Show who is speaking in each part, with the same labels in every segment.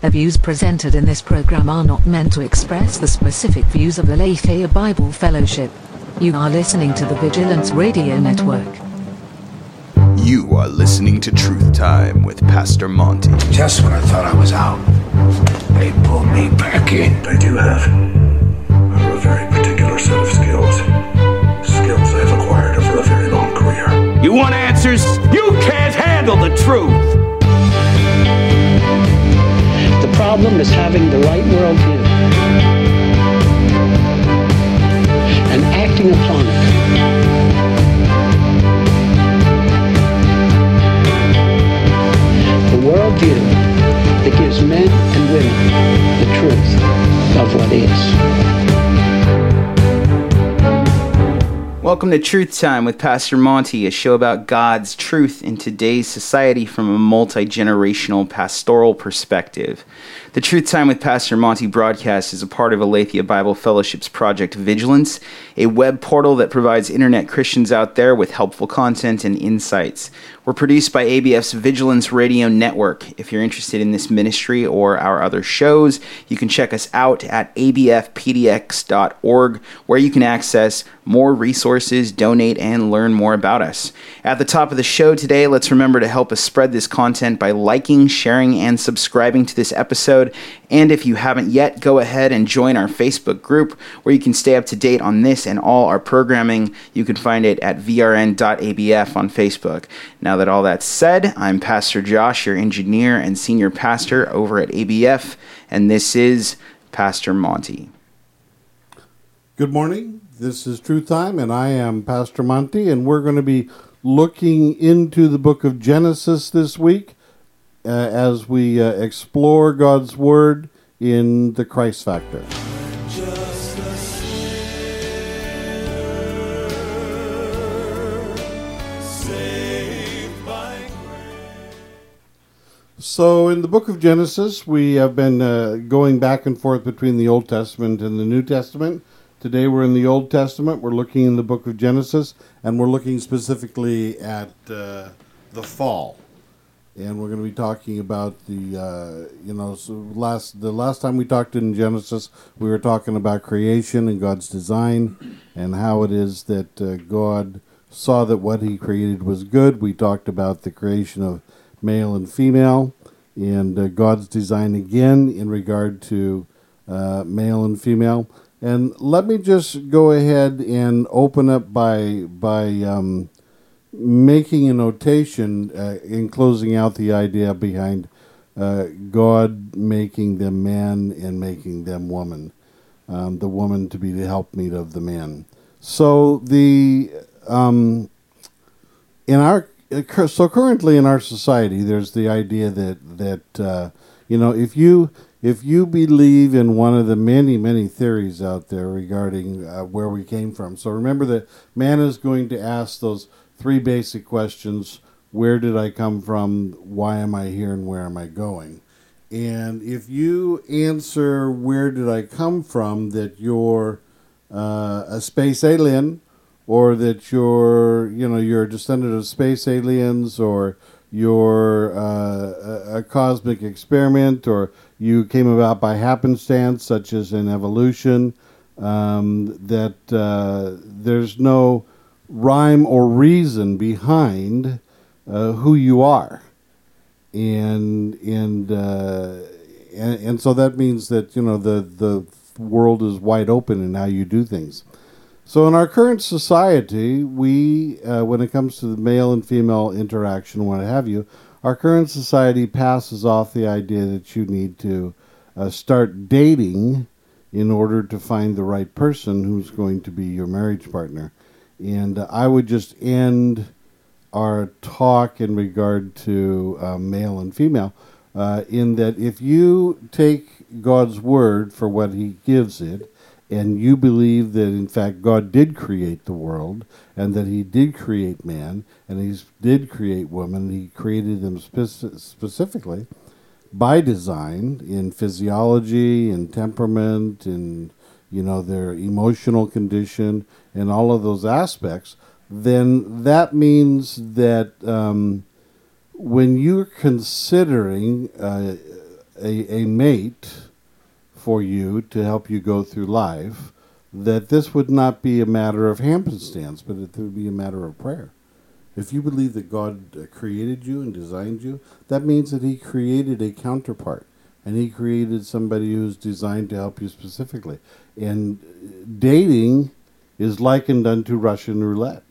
Speaker 1: The views presented in this program are not meant to express the specific views of the Aletheia Bible Fellowship. You are listening to the Vigilance Radio Network.
Speaker 2: You are listening to Truth Time with Pastor Monty.
Speaker 3: Just when I thought I was out, they pulled me back in.
Speaker 4: I do have a very particular set of skills. Skills I've acquired over a very long career.
Speaker 5: You want answers? You can't handle the truth.
Speaker 6: The problem is having the right worldview and acting upon it. The worldview that gives men and women the truth of what is.
Speaker 2: Welcome to Truth Time with Pastor Monty, a show about God's truth in today's society from a multi generational pastoral perspective. The Truth Time with Pastor Monty broadcast is a part of Aletheia Bible Fellowship's Project Vigilance, a web portal that provides internet Christians out there with helpful content and insights. We're produced by ABF's Vigilance Radio Network. If you're interested in this ministry or our other shows, you can check us out at abfpdx.org, where you can access more resources, donate, and learn more about us. At the top of the show today, let's remember to help us spread this content by liking, sharing, and subscribing to this episode. And if you haven't yet, go ahead and join our Facebook group where you can stay up to date on this and all our programming. You can find it at vrn.abf on Facebook. Now that all that's said, I'm Pastor Josh, your engineer and senior pastor over at ABF, and this is Pastor Monty.
Speaker 7: Good morning. This is Truth Time, and I am Pastor Monty, and we're going to be looking into the book of Genesis this week uh, as we uh, explore God's Word in the Christ Factor. So, in the book of Genesis, we have been uh, going back and forth between the Old Testament and the New Testament. Today, we're in the Old Testament. We're looking in the book of Genesis, and we're looking specifically at uh, the fall. And we're going to be talking about the, uh, you know, so last the last time we talked in Genesis, we were talking about creation and God's design, and how it is that uh, God saw that what He created was good. We talked about the creation of male and female, and uh, God's design again in regard to uh, male and female. And let me just go ahead and open up by by um, making a notation uh, in closing out the idea behind uh, God making them man and making them woman, um, the woman to be the helpmeet of the man. So the um, in our so currently in our society, there's the idea that that uh, you know if you if you believe in one of the many many theories out there regarding uh, where we came from, so remember that man is going to ask those three basic questions: Where did I come from? Why am I here? And where am I going? And if you answer where did I come from, that you're uh, a space alien or that you're you know you're a descendant of space aliens or you're uh, a, a, cosmic experiment or you came about by happenstance such as in evolution um, that uh, there's no rhyme or reason behind uh, who you are. And and, uh, and and so that means that you know the the world is wide open in how you do things. So, in our current society, we, uh, when it comes to the male and female interaction, what have you, our current society passes off the idea that you need to uh, start dating in order to find the right person who's going to be your marriage partner. And uh, I would just end our talk in regard to uh, male and female uh, in that if you take God's word for what He gives it, and you believe that in fact God did create the world and that He did create man and He did create woman, He created them speci- specifically by design in physiology and temperament and you know their emotional condition and all of those aspects, then that means that um, when you're considering uh, a, a mate for you to help you go through life, that this would not be a matter of happenstance, but it would be a matter of prayer. If you believe that God created you and designed you, that means that He created a counterpart. And He created somebody who's designed to help you specifically. And uh, dating is likened unto Russian roulette.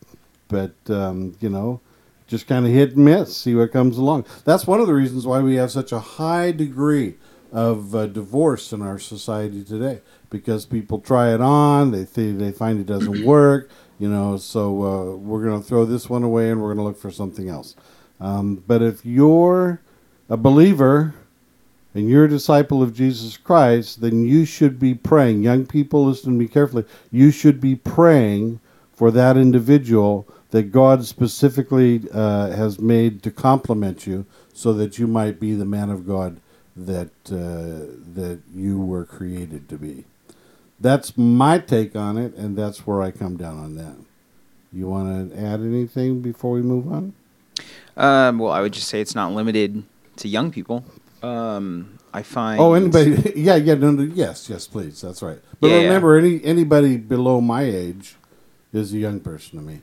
Speaker 7: But, um, you know, just kind of hit and miss, see what comes along. That's one of the reasons why we have such a high degree of uh, divorce in our society today because people try it on, they th- they find it doesn't work, you know. So uh, we're going to throw this one away and we're going to look for something else. Um, but if you're a believer and you're a disciple of Jesus Christ, then you should be praying. Young people, listen to me carefully. You should be praying for that individual that God specifically uh, has made to complement you, so that you might be the man of God that uh, that you were created to be. That's my take on it, and that's where I come down on that. You want to add anything before we move on?
Speaker 2: Um, well, I would just say it's not limited to young people. Um, I find.
Speaker 7: Oh, anybody? Yeah, yeah, no, no, yes, yes, please. That's right. But
Speaker 2: Yeah, yeah.
Speaker 7: remember, any anybody below my age is a young person to me.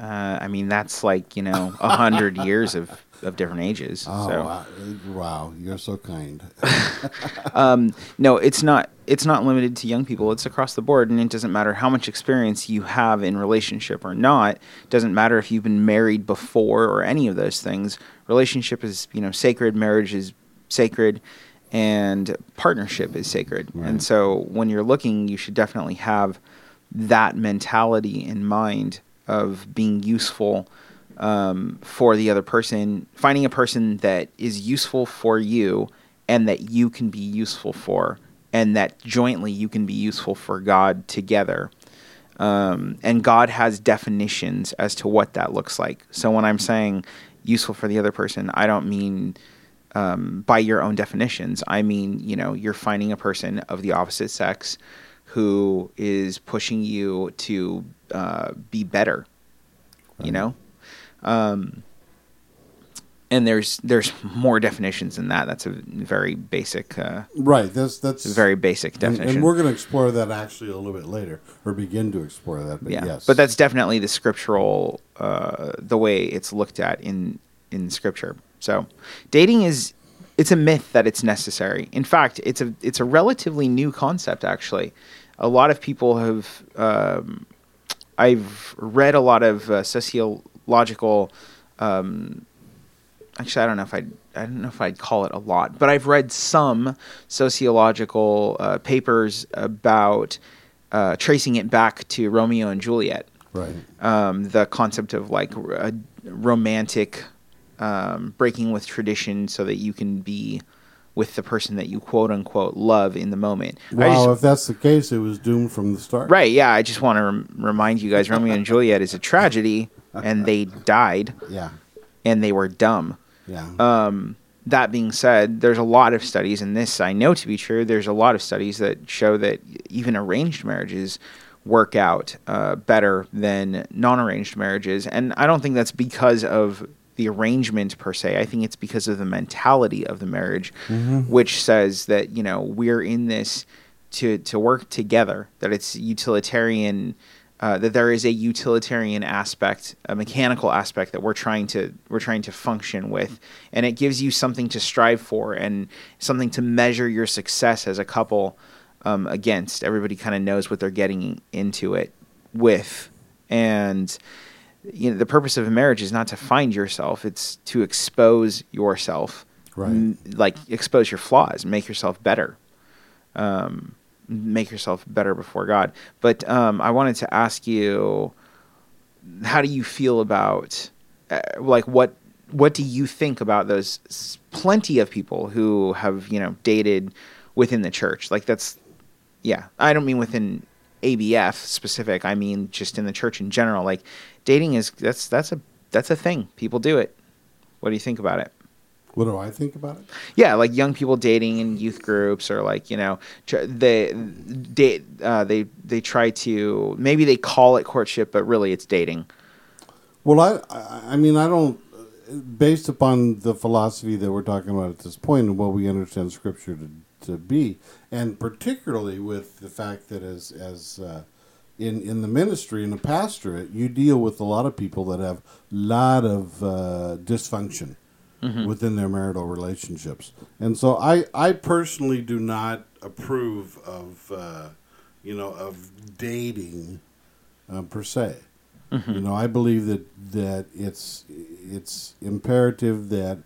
Speaker 2: Uh, I mean, that's like you know a hundred years of, of different ages.
Speaker 7: Oh,
Speaker 2: so
Speaker 7: wow. wow, you're so kind.
Speaker 2: um, no, it's not. It's not limited to young people. It's across the board, and it doesn't matter how much experience you have in relationship or not. It doesn't matter if you've been married before or any of those things. Relationship is you know sacred. Marriage is sacred, and partnership is sacred. And so when you're looking, you should definitely have that mentality in mind of being useful um, for the other person, finding a person that is useful for you and that you can be useful for, and that jointly you can be useful for God together. Um, and God has definitions as to what that looks like. So when I'm saying useful for the other person, I don't mean um, by your own definitions. I mean, you know, you're finding a person of the opposite sex who is pushing you to uh, be better. You know, um, and there's there's more definitions than that. That's a very basic, uh,
Speaker 7: right. That's that's
Speaker 2: a very basic
Speaker 7: and,
Speaker 2: definition.
Speaker 7: and we're going to explore that actually a little bit later, or begin to explore that. But
Speaker 2: yeah,
Speaker 7: yes,
Speaker 2: but that's definitely the scriptural, uh, the way it's looked at in in scripture. So, dating is it's a myth that it's necessary. In fact, it's a it's a relatively new concept. Actually, a lot of people have. Um, I've read a lot of uh, sociological. Um, actually, I don't know if I I don't know if I'd call it a lot, but I've read some sociological uh, papers about uh, tracing it back to Romeo and Juliet.
Speaker 7: right.
Speaker 2: Um, the concept of like romantic um, breaking with tradition so that you can be with the person that you quote unquote love in the moment.
Speaker 7: Wow,
Speaker 2: just-
Speaker 7: if that's the case, it was doomed from the start.
Speaker 2: Right, yeah. I just want to rem- remind you guys Romeo and Juliet is a tragedy, and they died,
Speaker 7: Yeah.
Speaker 2: and they were dumb.
Speaker 7: Yeah.
Speaker 2: Um, that being said, there's a lot of studies, and this I know to be true. There's a lot of studies that show that even arranged marriages work out uh, better than non-arranged marriages, and I don't think that's because of the arrangement per se. I think it's because of the mentality of the marriage, which says that you know we're in this to to work together. That it's utilitarian. Uh, that there is a utilitarian aspect, a mechanical aspect that we're trying to we're trying to function with, and it gives you something to strive for and something to measure your success as a couple um, against. Everybody kind of knows what they're getting into it with, and you know the purpose of a marriage is not to find yourself; it's to expose yourself,
Speaker 7: Right.
Speaker 2: M- like expose your flaws, make yourself better um, make yourself better before God. But um, I wanted to ask you, how do you feel about, uh, like, what what do you think about those s- plenty of people who have you know dated within the church? Like that's, yeah, I don't mean within ABF specific. I mean just in the church in general. Like dating is that's that's a that's a thing. People do it. What do you think about it?
Speaker 7: What do I think about it?
Speaker 2: Yeah, like young people dating in youth groups, or like you know, they date. Uh, they they try to maybe they call it courtship, but really it's dating.
Speaker 7: Well, I, I, I mean, I don't. based upon the philosophy that we're talking about at this point and what we understand Scripture to, to be, and particularly with the fact that as as uh, in in the ministry in the pastorate, you deal with a lot of people that have a lot of uh, dysfunction within their marital relationships, and so I I personally do not approve of uh, you know of dating uh, per se. You know, I believe that that it's it's imperative that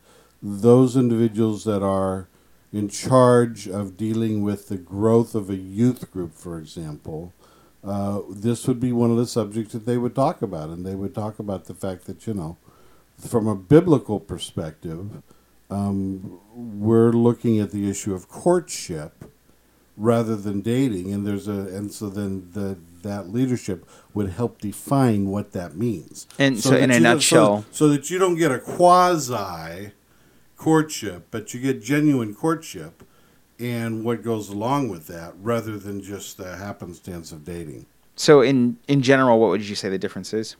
Speaker 7: those individuals that are in charge of dealing with the growth of a youth group, for example, uh, this would be one of the subjects that they would talk about, and they would talk about the fact that you know, from a biblical perspective, um, we're looking at the issue of courtship rather than dating. And there's a and so then the that leadership would help define what that means.
Speaker 2: And so
Speaker 7: that
Speaker 2: in a nutshell-
Speaker 7: so, so that you don't get a quasi courtship but you get genuine courtship and what goes along with that rather than just the happenstance of dating
Speaker 2: So in in general, what would you say the difference is?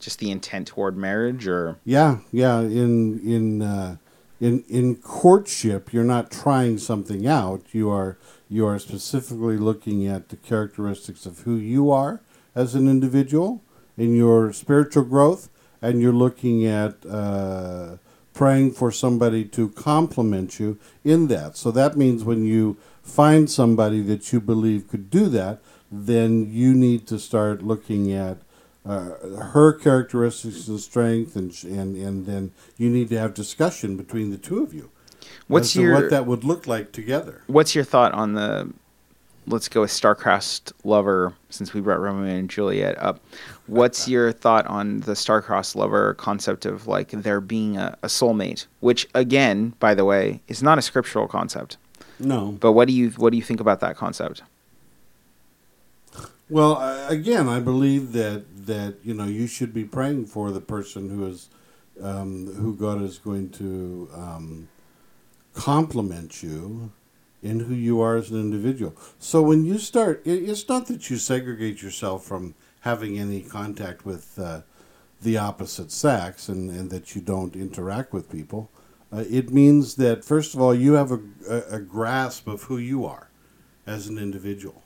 Speaker 2: Just the intent toward marriage, or
Speaker 7: Yeah, yeah. In in uh, in in courtship, you're not trying something out. You are you are specifically looking at the characteristics of who you are as an individual in your spiritual growth, and you're looking at uh, praying for somebody to complement you in that. So that means when you find somebody that you believe could do that, then you need to start looking at uh, her characteristics and strength, and, and and then you need to have discussion between the two of you.
Speaker 2: What's
Speaker 7: as to
Speaker 2: your-
Speaker 7: what that would look like together?
Speaker 2: what's your thought on the? Let's go with star-crossed lover, since we brought Romeo and Juliet up. What's your thought on the star-crossed lover concept of like there being a, a soulmate? Which, again, by the way, is not a scriptural concept.
Speaker 7: No,
Speaker 2: But what do you what do you think about that concept?
Speaker 7: Well, again, I believe that that you know you should be praying for the person who is um, who God is going to um, compliment you in who you are as an individual. So when you start, it's not that you segregate yourself from having any contact with uh, the opposite sex and, and that you don't interact with people. Uh, it means that first of all you have a, a, a grasp of who you are as an individual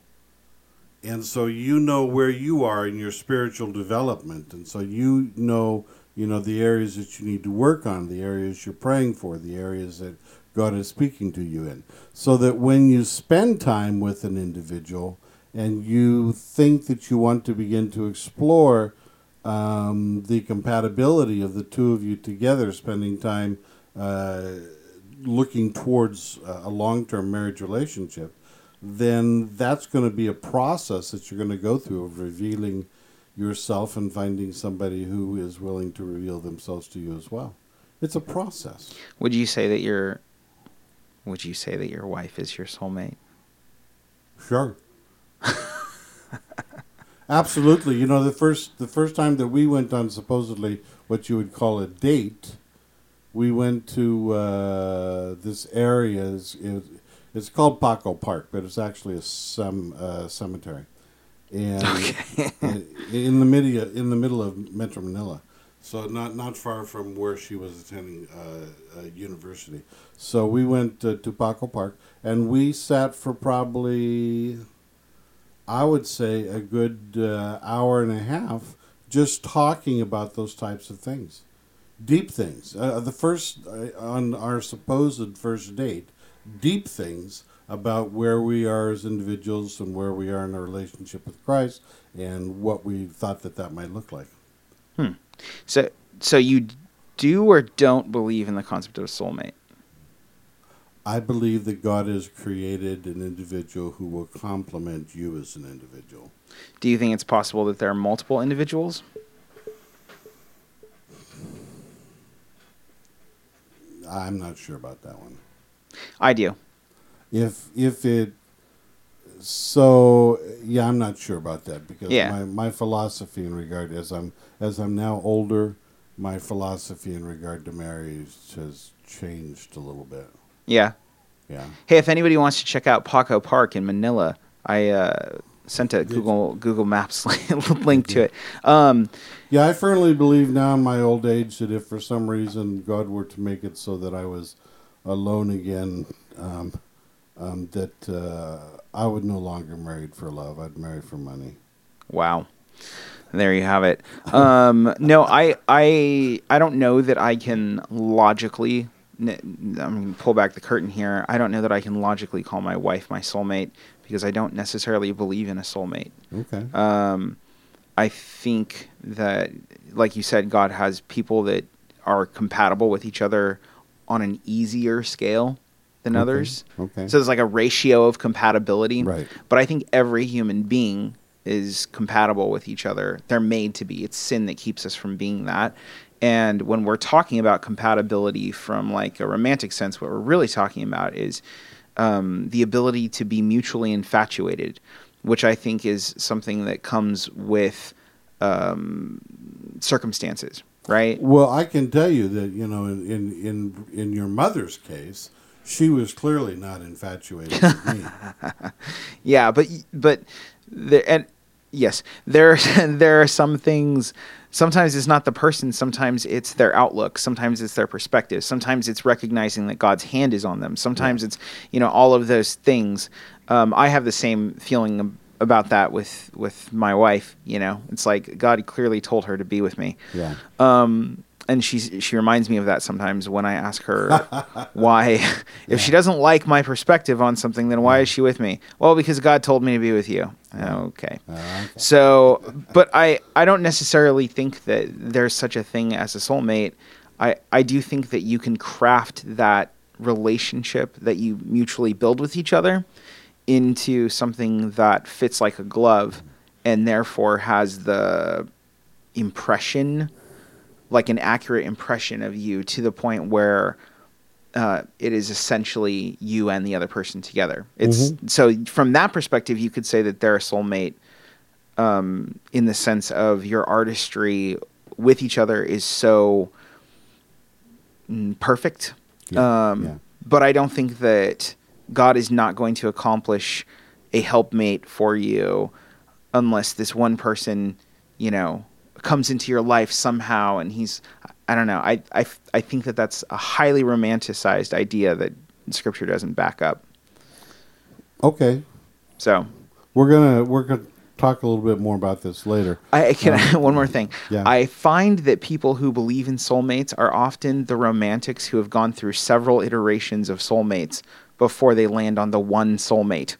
Speaker 7: and so you know where you are in your spiritual development and so you know you know the areas that you need to work on the areas you're praying for the areas that god is speaking to you in so that when you spend time with an individual and you think that you want to begin to explore um, the compatibility of the two of you together spending time uh, looking towards a long-term marriage relationship then that's going to be a process that you're going to go through of revealing yourself and finding somebody who is willing to reveal themselves to you as well. It's a process.
Speaker 2: Would you say that your would you say that your wife is your soulmate?
Speaker 7: Sure. Absolutely. You know, the first the first time that we went on supposedly what you would call a date, we went to uh, this area. It's, it's called Paco Park, but it's actually a sem, uh, cemetery, and in- in the middle in the middle of Metro Manila. So not not far from where she was attending uh, uh, university. So we went uh, to Paco Park, and we sat for probably, I would say, a good uh, hour and a half just talking about those types of things, deep things. Uh, the first uh, on our supposed first date, deep things about where we are as individuals and where we are in our relationship with Christ, and what we thought that that might look like. Hmm.
Speaker 2: So so you do or don't believe in the concept of a soulmate?
Speaker 7: I believe that God has created an individual who will complement you as an individual.
Speaker 2: Do you think it's possible that there are multiple individuals?
Speaker 7: I'm not sure about that one.
Speaker 2: I do.
Speaker 7: If if it so yeah, I'm not sure about that because
Speaker 2: Yeah.
Speaker 7: my, my philosophy in regard as I'm as I'm now older, my philosophy in regard to marriage has changed a little bit.
Speaker 2: Yeah.
Speaker 7: Yeah.
Speaker 2: Hey, if anybody wants to check out Paco Park in Manila, I uh, sent a Google Google Maps link to it. Um,
Speaker 7: Yeah, I firmly believe now in my old age that if for some reason God were to make it so that I was alone again, um, um, that uh, I would no longer marry for love. I'd marry for money.
Speaker 2: Wow. There you have it. Um, no, I, I, I don't know that I can logically. I'm going to pull back the curtain here. I don't know that I can logically call my wife my soulmate because I don't necessarily believe in a soulmate.
Speaker 7: Okay.
Speaker 2: Um, I think that, like you said, God has people that are compatible with each other on an easier scale than
Speaker 7: Okay,
Speaker 2: others.
Speaker 7: okay.
Speaker 2: So there's like a ratio of compatibility.
Speaker 7: Right.
Speaker 2: But I think every human being is compatible with each other. They're made to be. It's sin that keeps us from being that. And when we're talking about compatibility from like a romantic sense, what we're really talking about is um, the ability to be mutually infatuated, which I think is something that comes with um, circumstances, right?
Speaker 7: Well, I can tell you that you know, in in in, your mother's case, she was clearly not infatuated with me.
Speaker 2: Yeah, but but there and yes, there there are some things. Sometimes it's not the person. Sometimes it's their outlook. Sometimes it's their perspective. Sometimes it's recognizing that God's hand is on them. Sometimes it's you know all of those things. Um, I have the same feeling about that with with my wife. You know, it's like God clearly told her to be with me.
Speaker 7: Yeah.
Speaker 2: Um, and she she reminds me of that sometimes when I ask her why, if she doesn't like my perspective on something, then why is she with me? Well, because God told me to be with you. Oh, okay. So, but I I don't necessarily think that there's such a thing as a soulmate. I I do think that you can craft that relationship that you mutually build with each other into something that fits like a glove and therefore has the impression like an accurate impression of you to the point where uh, it is essentially you and the other person together. It's so from that perspective, you could say that they're a soulmate um, in the sense of your artistry with each other is so mm, perfect.
Speaker 7: Yeah,
Speaker 2: um,
Speaker 7: yeah.
Speaker 2: But I don't think that God is not going to accomplish a helpmate for you unless this one person, you know, comes into your life somehow and he's I don't know. I I I think that that's a highly romanticized idea that scripture doesn't back up.
Speaker 7: Okay.
Speaker 2: So,
Speaker 7: We're gonna we're gonna talk a little bit more about this later.
Speaker 2: I I can um, one more thing.
Speaker 7: yeah.
Speaker 2: I find that people who believe in soulmates are often the romantics who have gone through several iterations of soulmates before they land on the one soulmate.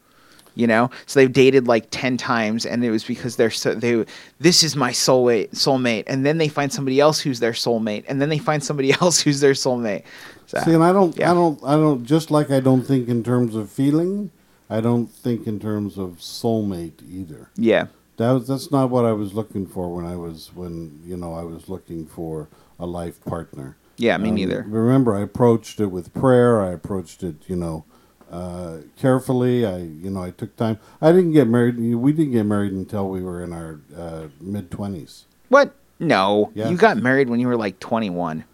Speaker 2: You know, so they've dated like ten times, and it was because they're so they. This is my soulmate, soulmate, and then they find somebody else who's their soulmate, and then they find somebody else who's their soulmate. So,
Speaker 7: See, and I don't,
Speaker 2: yeah.
Speaker 7: I don't, I don't. Just like I don't think in terms of feeling, I don't think in terms of soulmate either.
Speaker 2: yeah,
Speaker 7: That was that's not what I was looking for when I was when you know I was looking for a life partner.
Speaker 2: yeah, me
Speaker 7: Um,
Speaker 2: neither.
Speaker 7: Remember, I approached it with prayer. I approached it, you know, uh, carefully. I, you know, I took time. I didn't get married. We didn't get married until we were in our uh, mid twenties.
Speaker 2: What? No,
Speaker 7: Yeah.
Speaker 2: you got married when you were like twenty one.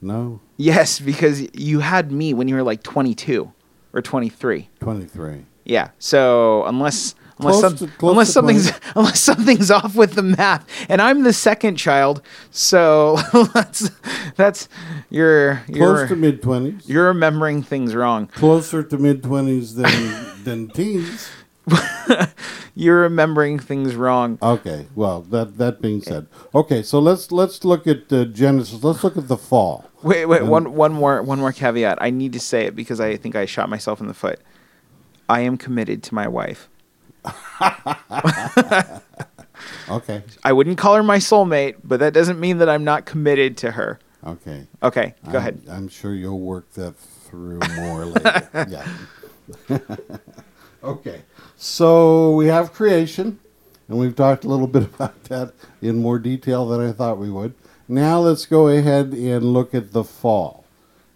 Speaker 7: No,
Speaker 2: Yes, because you had me when you were like 22 or 23.
Speaker 7: twenty three.
Speaker 2: Yeah. So unless unless, some-
Speaker 7: to-
Speaker 2: unless something's
Speaker 7: 20.
Speaker 2: unless something's off with the math, and I'm the second child, so that's that's you're you're
Speaker 7: Close to mid twenties.
Speaker 2: you're remembering things wrong.
Speaker 7: Closer to mid twenties than than teens.
Speaker 2: You're remembering things wrong.
Speaker 7: Okay. Well, that that being said, okay. So let's let's look at uh, Genesis. Let's look at the fall.
Speaker 2: Wait, wait, one one more one more caveat. I need to say it because I think I shot myself in the foot. I am committed to my wife.
Speaker 7: Okay.
Speaker 2: I wouldn't call her my soulmate, but that doesn't mean that I'm not committed to her.
Speaker 7: Okay.
Speaker 2: Okay, go
Speaker 7: I'm,
Speaker 2: ahead.
Speaker 7: I'm sure you'll work that through more later. Yeah. okay. So we have creation, and we've talked a little bit about that in more detail than I thought we would. Now let's go ahead and look at the fall.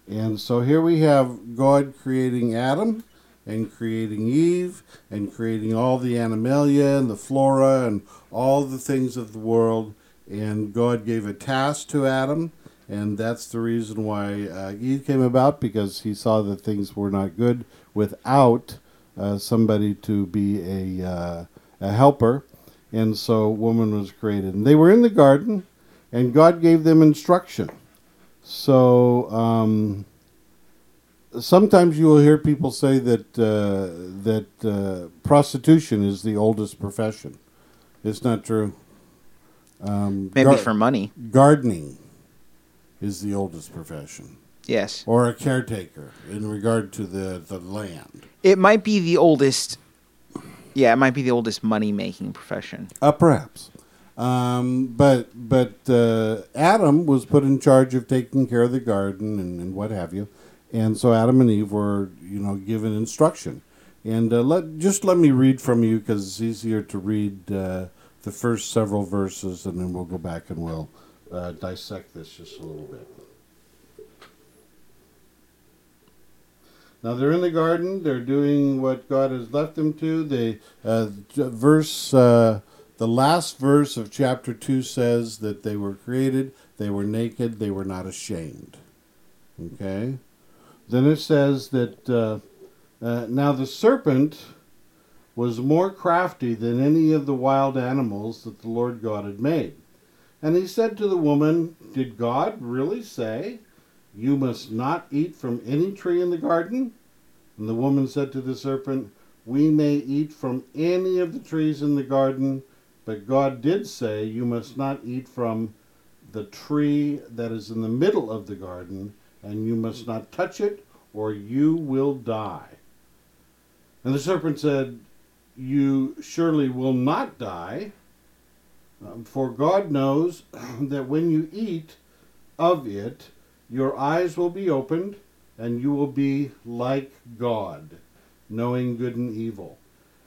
Speaker 7: And so here we have God creating Adam and creating Eve and creating all the animalia and the flora and all the things of the world. And God gave a task to Adam, and that's the reason why uh, Eve came about because he saw that things were not good without uh, somebody to be a uh, a helper, and so woman was created. And they were in the garden, and God gave them instruction. So um, sometimes you will hear people say that uh, that uh, prostitution is the oldest profession. It's not true. Um,
Speaker 2: Maybe
Speaker 7: gar-
Speaker 2: for money.
Speaker 7: gardening is the oldest profession,
Speaker 2: Yes.
Speaker 7: or a caretaker in regard to the, the land.
Speaker 2: It might be the oldest. Yeah, it might be the oldest money making profession.
Speaker 7: Uh, perhaps. Um, but but uh, Adam was put in charge of taking care of the garden and, and what have you, and so Adam and Eve were you know given instruction. And uh, let just let me read from you because it's easier to read uh, the first several verses, and then we'll go back and we'll uh, dissect this just a little bit. Now they're in the garden. They're doing what God has left them to. They uh, verse uh, the last verse of chapter two says that they were created. They were naked. They were not ashamed. Okay. Then it says that uh, uh, now the serpent was more crafty than any of the wild animals that the Lord God had made. And he said to the woman, Did God really say, You must not eat from any tree in the garden? And the woman said to the serpent, We may eat from any of the trees in the garden, but God did say, You must not eat from the tree that is in the middle of the garden, and you must not touch it, or you will die. And the serpent said, You surely will not die. Um, for God knows that when you eat of it, your eyes will be opened, and you will be like God, knowing good and evil.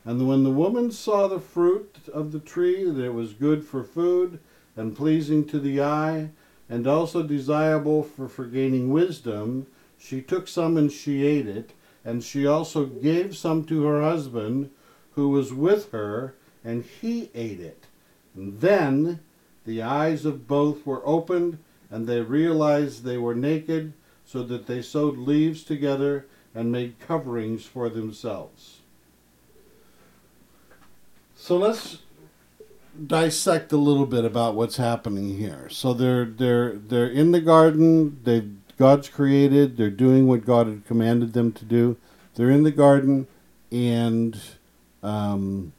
Speaker 7: And when the woman saw the fruit of the tree, that it was good for food, and pleasing to the eye, and also desirable for, for gaining wisdom, she took some and she ate it, and she also gave some to her husband, who was with her, and he ate it. And then the eyes of both were opened, and they realized they were naked, so that they sewed leaves together and made coverings for themselves. So let's dissect a little bit about what's happening here. So they're they're they're in the garden. They God's created. They're doing what God had commanded them to do. They're in the garden, and um,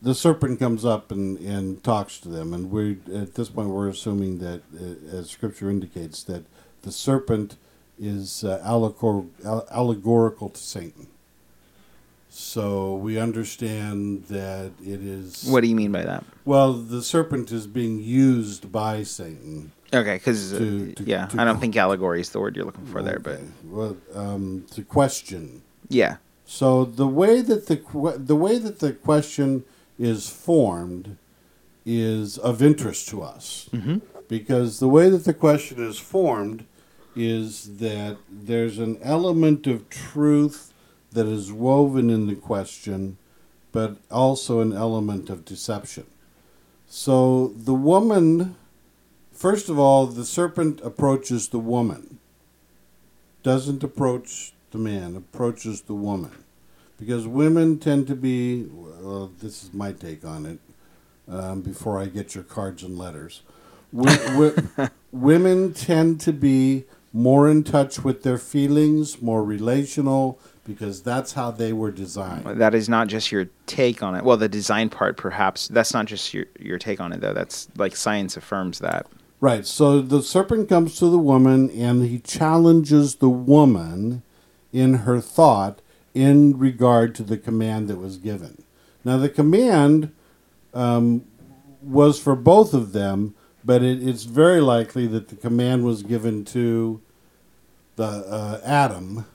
Speaker 7: the serpent comes up and, and talks to them. And we at this point we're assuming that, uh, as Scripture indicates, that the serpent is uh, allegor- allegorical to Satan. So we understand that it is.
Speaker 2: What do you mean by that?
Speaker 7: Well, the serpent is being used by Satan.
Speaker 2: Okay, because
Speaker 7: to-
Speaker 2: yeah,
Speaker 7: to-
Speaker 2: I don't think allegory is the word you're looking for there, but
Speaker 7: Okay. well, um, to question.
Speaker 2: yeah,
Speaker 7: So the way that the the way that the question is formed is of interest to us
Speaker 2: Mhm.
Speaker 7: because the way that the question is formed is that there's an element of truth that is woven in the question, but also an element of deception. So the woman, first of all, the serpent approaches the woman, doesn't approach the man, approaches the woman. Because women tend to be, well, this is my take on it, um, before I get your cards and letters. Wo- wo- women tend to be more in touch with their feelings, more relational, because that's how they were designed.
Speaker 2: that is not just your take on it. Well, the design part, perhaps, that's not just your your take on it, though. That's like science affirms that.
Speaker 7: Right. So the serpent comes to the woman and he challenges the woman in her thought in regard to the command that was given. Now, the command um, was for both of them, but it, it's very likely that the command was given to the uh, Adam,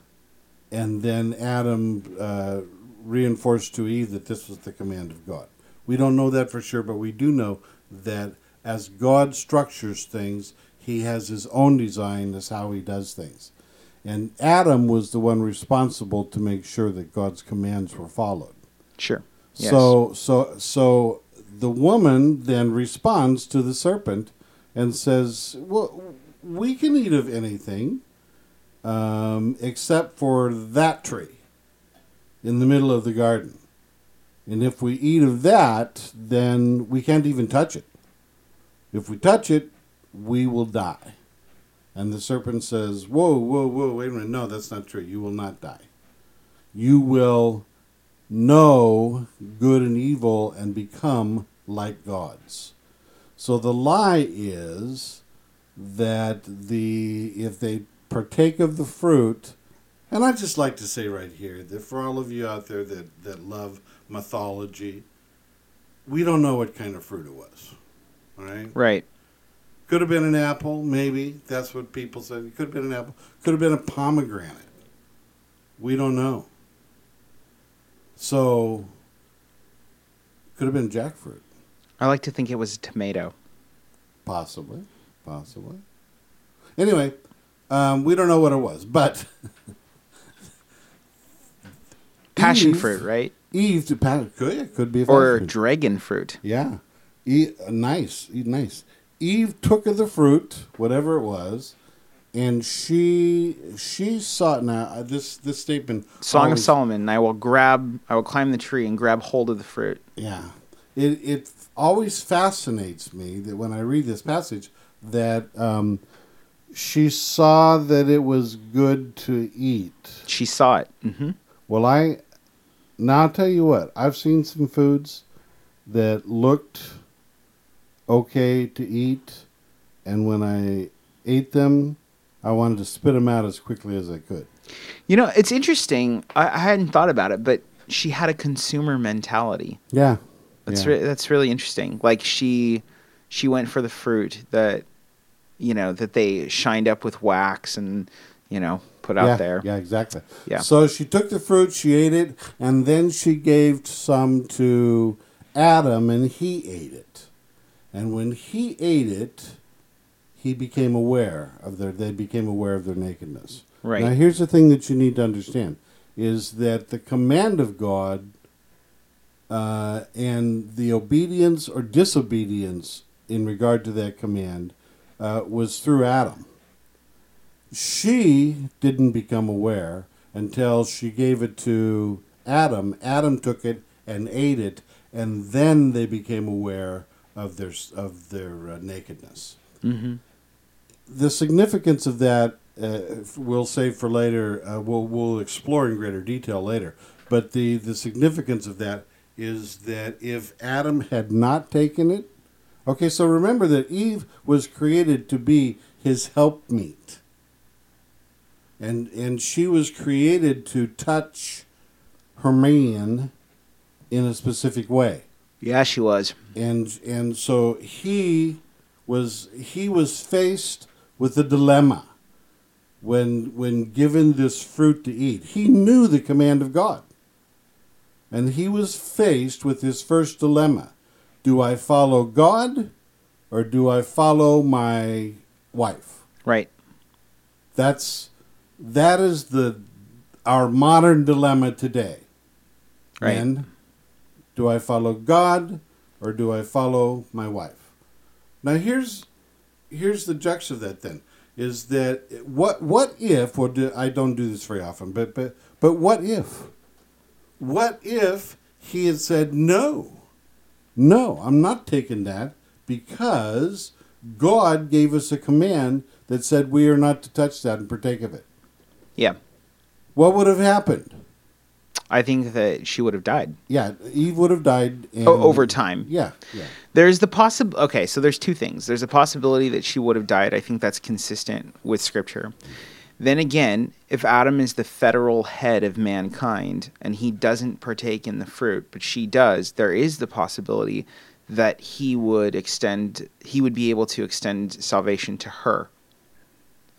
Speaker 7: and then Adam uh, reinforced to Eve that this was the command of God. We don't know that for sure, but we do know that as God structures things, He has His own design as how He does things. And Adam was the one responsible to make sure that God's commands were followed.
Speaker 2: Sure. Yes.
Speaker 7: So so so the woman then responds to the serpent and says, "Well, we can eat of anything um, except for that tree." in the middle of the garden. And if we eat of that, then we can't even touch it. If we touch it, we will die. And the serpent says, Whoa, whoa, whoa, wait a minute. No, that's not true. You will not die. You will know good and evil and become like gods. So the lie is that the if they partake of the fruit, and I'd just like to say right here that for all of you out there that, that love mythology, we don't know what kind of fruit it was. All right?
Speaker 2: Right.
Speaker 7: Could have been an apple, maybe. That's what people said. It could have been an apple. Could have been a pomegranate. We don't know. So, could have been jackfruit,
Speaker 2: I like to think it was a tomato.
Speaker 7: possibly, possibly. Anyway, um, we don't know what it was, but
Speaker 2: Passion
Speaker 7: Eve-
Speaker 2: fruit, right?
Speaker 7: Eve to pa- could it could be a
Speaker 2: Or
Speaker 7: passion.
Speaker 2: dragon fruit.
Speaker 7: Yeah. E- uh, nice. E- nice. Eve took of the fruit, whatever it was, and she she saw now uh, this this statement
Speaker 2: Song of
Speaker 7: always-
Speaker 2: Solomon. I will grab. I will climb the tree and grab hold of the fruit.
Speaker 7: Yeah. It it always fascinates me that when I read this passage that um, she saw that it was good to eat.
Speaker 2: She saw it. hmm
Speaker 7: Well, I now I'll tell you what. I've seen some foods that looked okay to eat, and when I ate them, I wanted to spit them out as quickly as I could.
Speaker 2: You know, it's interesting. I, I hadn't thought about it, but she had a consumer mentality.
Speaker 7: Yeah,
Speaker 2: That's
Speaker 7: yeah.
Speaker 2: re- that's really interesting. Like she she went for the fruit that you know that they shined up with wax and you know put out
Speaker 7: yeah,
Speaker 2: there.
Speaker 7: Yeah, exactly.
Speaker 2: Yeah.
Speaker 7: So she took the fruit, she ate it, and then she gave some to Adam, and he ate it. And when he ate it, he became aware of their. They became aware of their nakedness.
Speaker 2: Right.
Speaker 7: Now, here's the thing that you need to understand: is that the command of God uh, and the obedience or disobedience in regard to that command uh, was through Adam she didn't become aware until she gave it to Adam. Adam took it and ate it, and then they became aware of their of their uh, nakedness.
Speaker 2: hmm
Speaker 7: The significance of that uh, we'll save for later. Uh, we'll we'll explore in greater detail later. But the the significance of that is that if Adam had not taken it, okay. So remember that Eve was created to be his helpmeet and and she was created to touch her man in a specific way
Speaker 2: Yeah, she was.
Speaker 7: and and so he was he was faced with a dilemma when when given this fruit to eat he knew the command of god and he was faced with his first dilemma do i follow god or do i follow my wife
Speaker 2: Right.
Speaker 7: that's that is the our modern dilemma today.
Speaker 2: Right.
Speaker 7: Men, do I follow God or do I follow my wife? Now here's here's the jux of that then is that what what if or do, I don't do this very often but but but what if what if he had said no no I'm not taking that because God gave us a command that said we are not to touch that and partake of it
Speaker 2: Yeah.
Speaker 7: what would have happened
Speaker 2: I think that she would have died.
Speaker 7: yeah Eve would have died and,
Speaker 2: O- over time.
Speaker 7: yeah yeah
Speaker 2: There's the possible. Okay, so there's two things. There's a possibility that she would have died. I think that's consistent with scripture. Then again, if Adam is the federal head of mankind and he doesn't partake in the fruit, but she does, there is the possibility that he would extend. He would be able to extend salvation to her.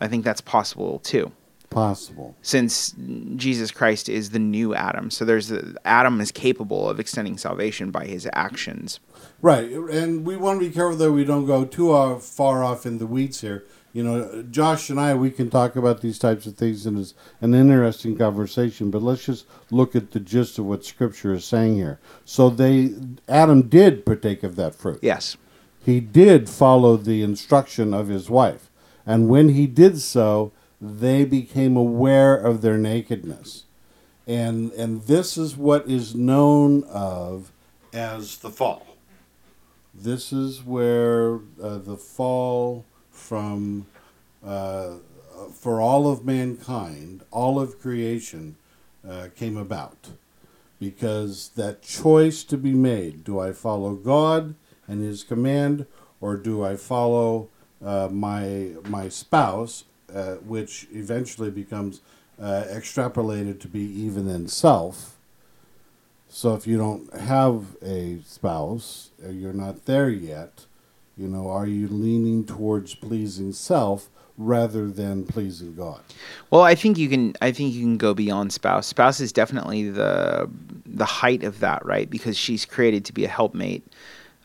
Speaker 2: I think that's possible too
Speaker 7: possible
Speaker 2: since Jesus Christ is the new Adam. So there's a, Adam is capable of extending salvation by his actions.
Speaker 7: Right, and we want to be careful that we don't go too far off in the weeds here. You know, Josh and I, we can talk about these types of things, and it's an interesting conversation. But let's just look at the gist of what Scripture is saying here. So they, Adam did partake of that fruit.
Speaker 2: Yes.
Speaker 7: He did follow the instruction of his wife, and when he did so, they became aware of their nakedness. and and this is what is known of as the fall. This is where uh, the fall from uh, for all of mankind, all of creation, uh, came about, because that choice to be made: do I follow God and His command, or do I follow uh, my my spouse, uh, which eventually becomes uh, extrapolated to be even in self. So if you don't have a spouse, you're not there yet, you know, are you leaning towards pleasing self rather than pleasing God?
Speaker 2: Well, I think you can. I think you can go beyond spouse. Spouse is definitely the the height of that, right? Because she's created to be a helpmate.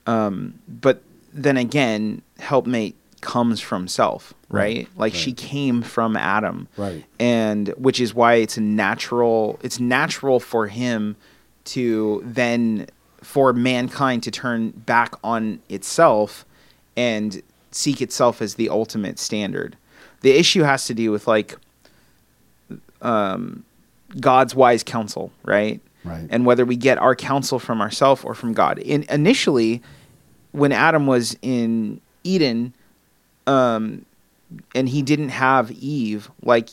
Speaker 2: Um, but then again, helpmate comes from self, right?
Speaker 7: Right,
Speaker 2: Like
Speaker 7: right.
Speaker 2: she came from Adam,
Speaker 7: Right.
Speaker 2: And which is why it's a natural. It's natural for him to then for mankind to turn back on itself and seek itself as the ultimate standard. The issue has to do with like um, God's wise counsel, right?
Speaker 7: Right.
Speaker 2: And whether we get our counsel from ourselves or from God. In, initially, when Adam was in Eden, um, and he didn't have Eve, like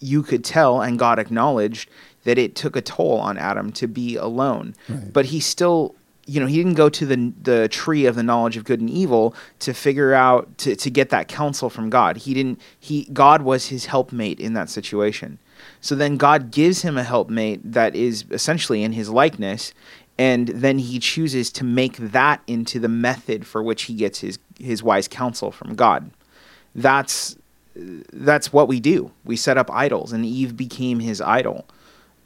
Speaker 2: you could tell, and God acknowledged that it took a toll on Adam to be alone.
Speaker 7: Right.
Speaker 2: But he still, you know, he didn't go to the the tree of the knowledge of good and evil to figure out to to get that counsel from God. He didn't. He God was his helpmate in that situation. So then God gives him a helpmate that is essentially in his likeness, and then he chooses to make that into the method for which he gets his his wise counsel from God. That's that's what we do. We set up idols, and Eve became his idol.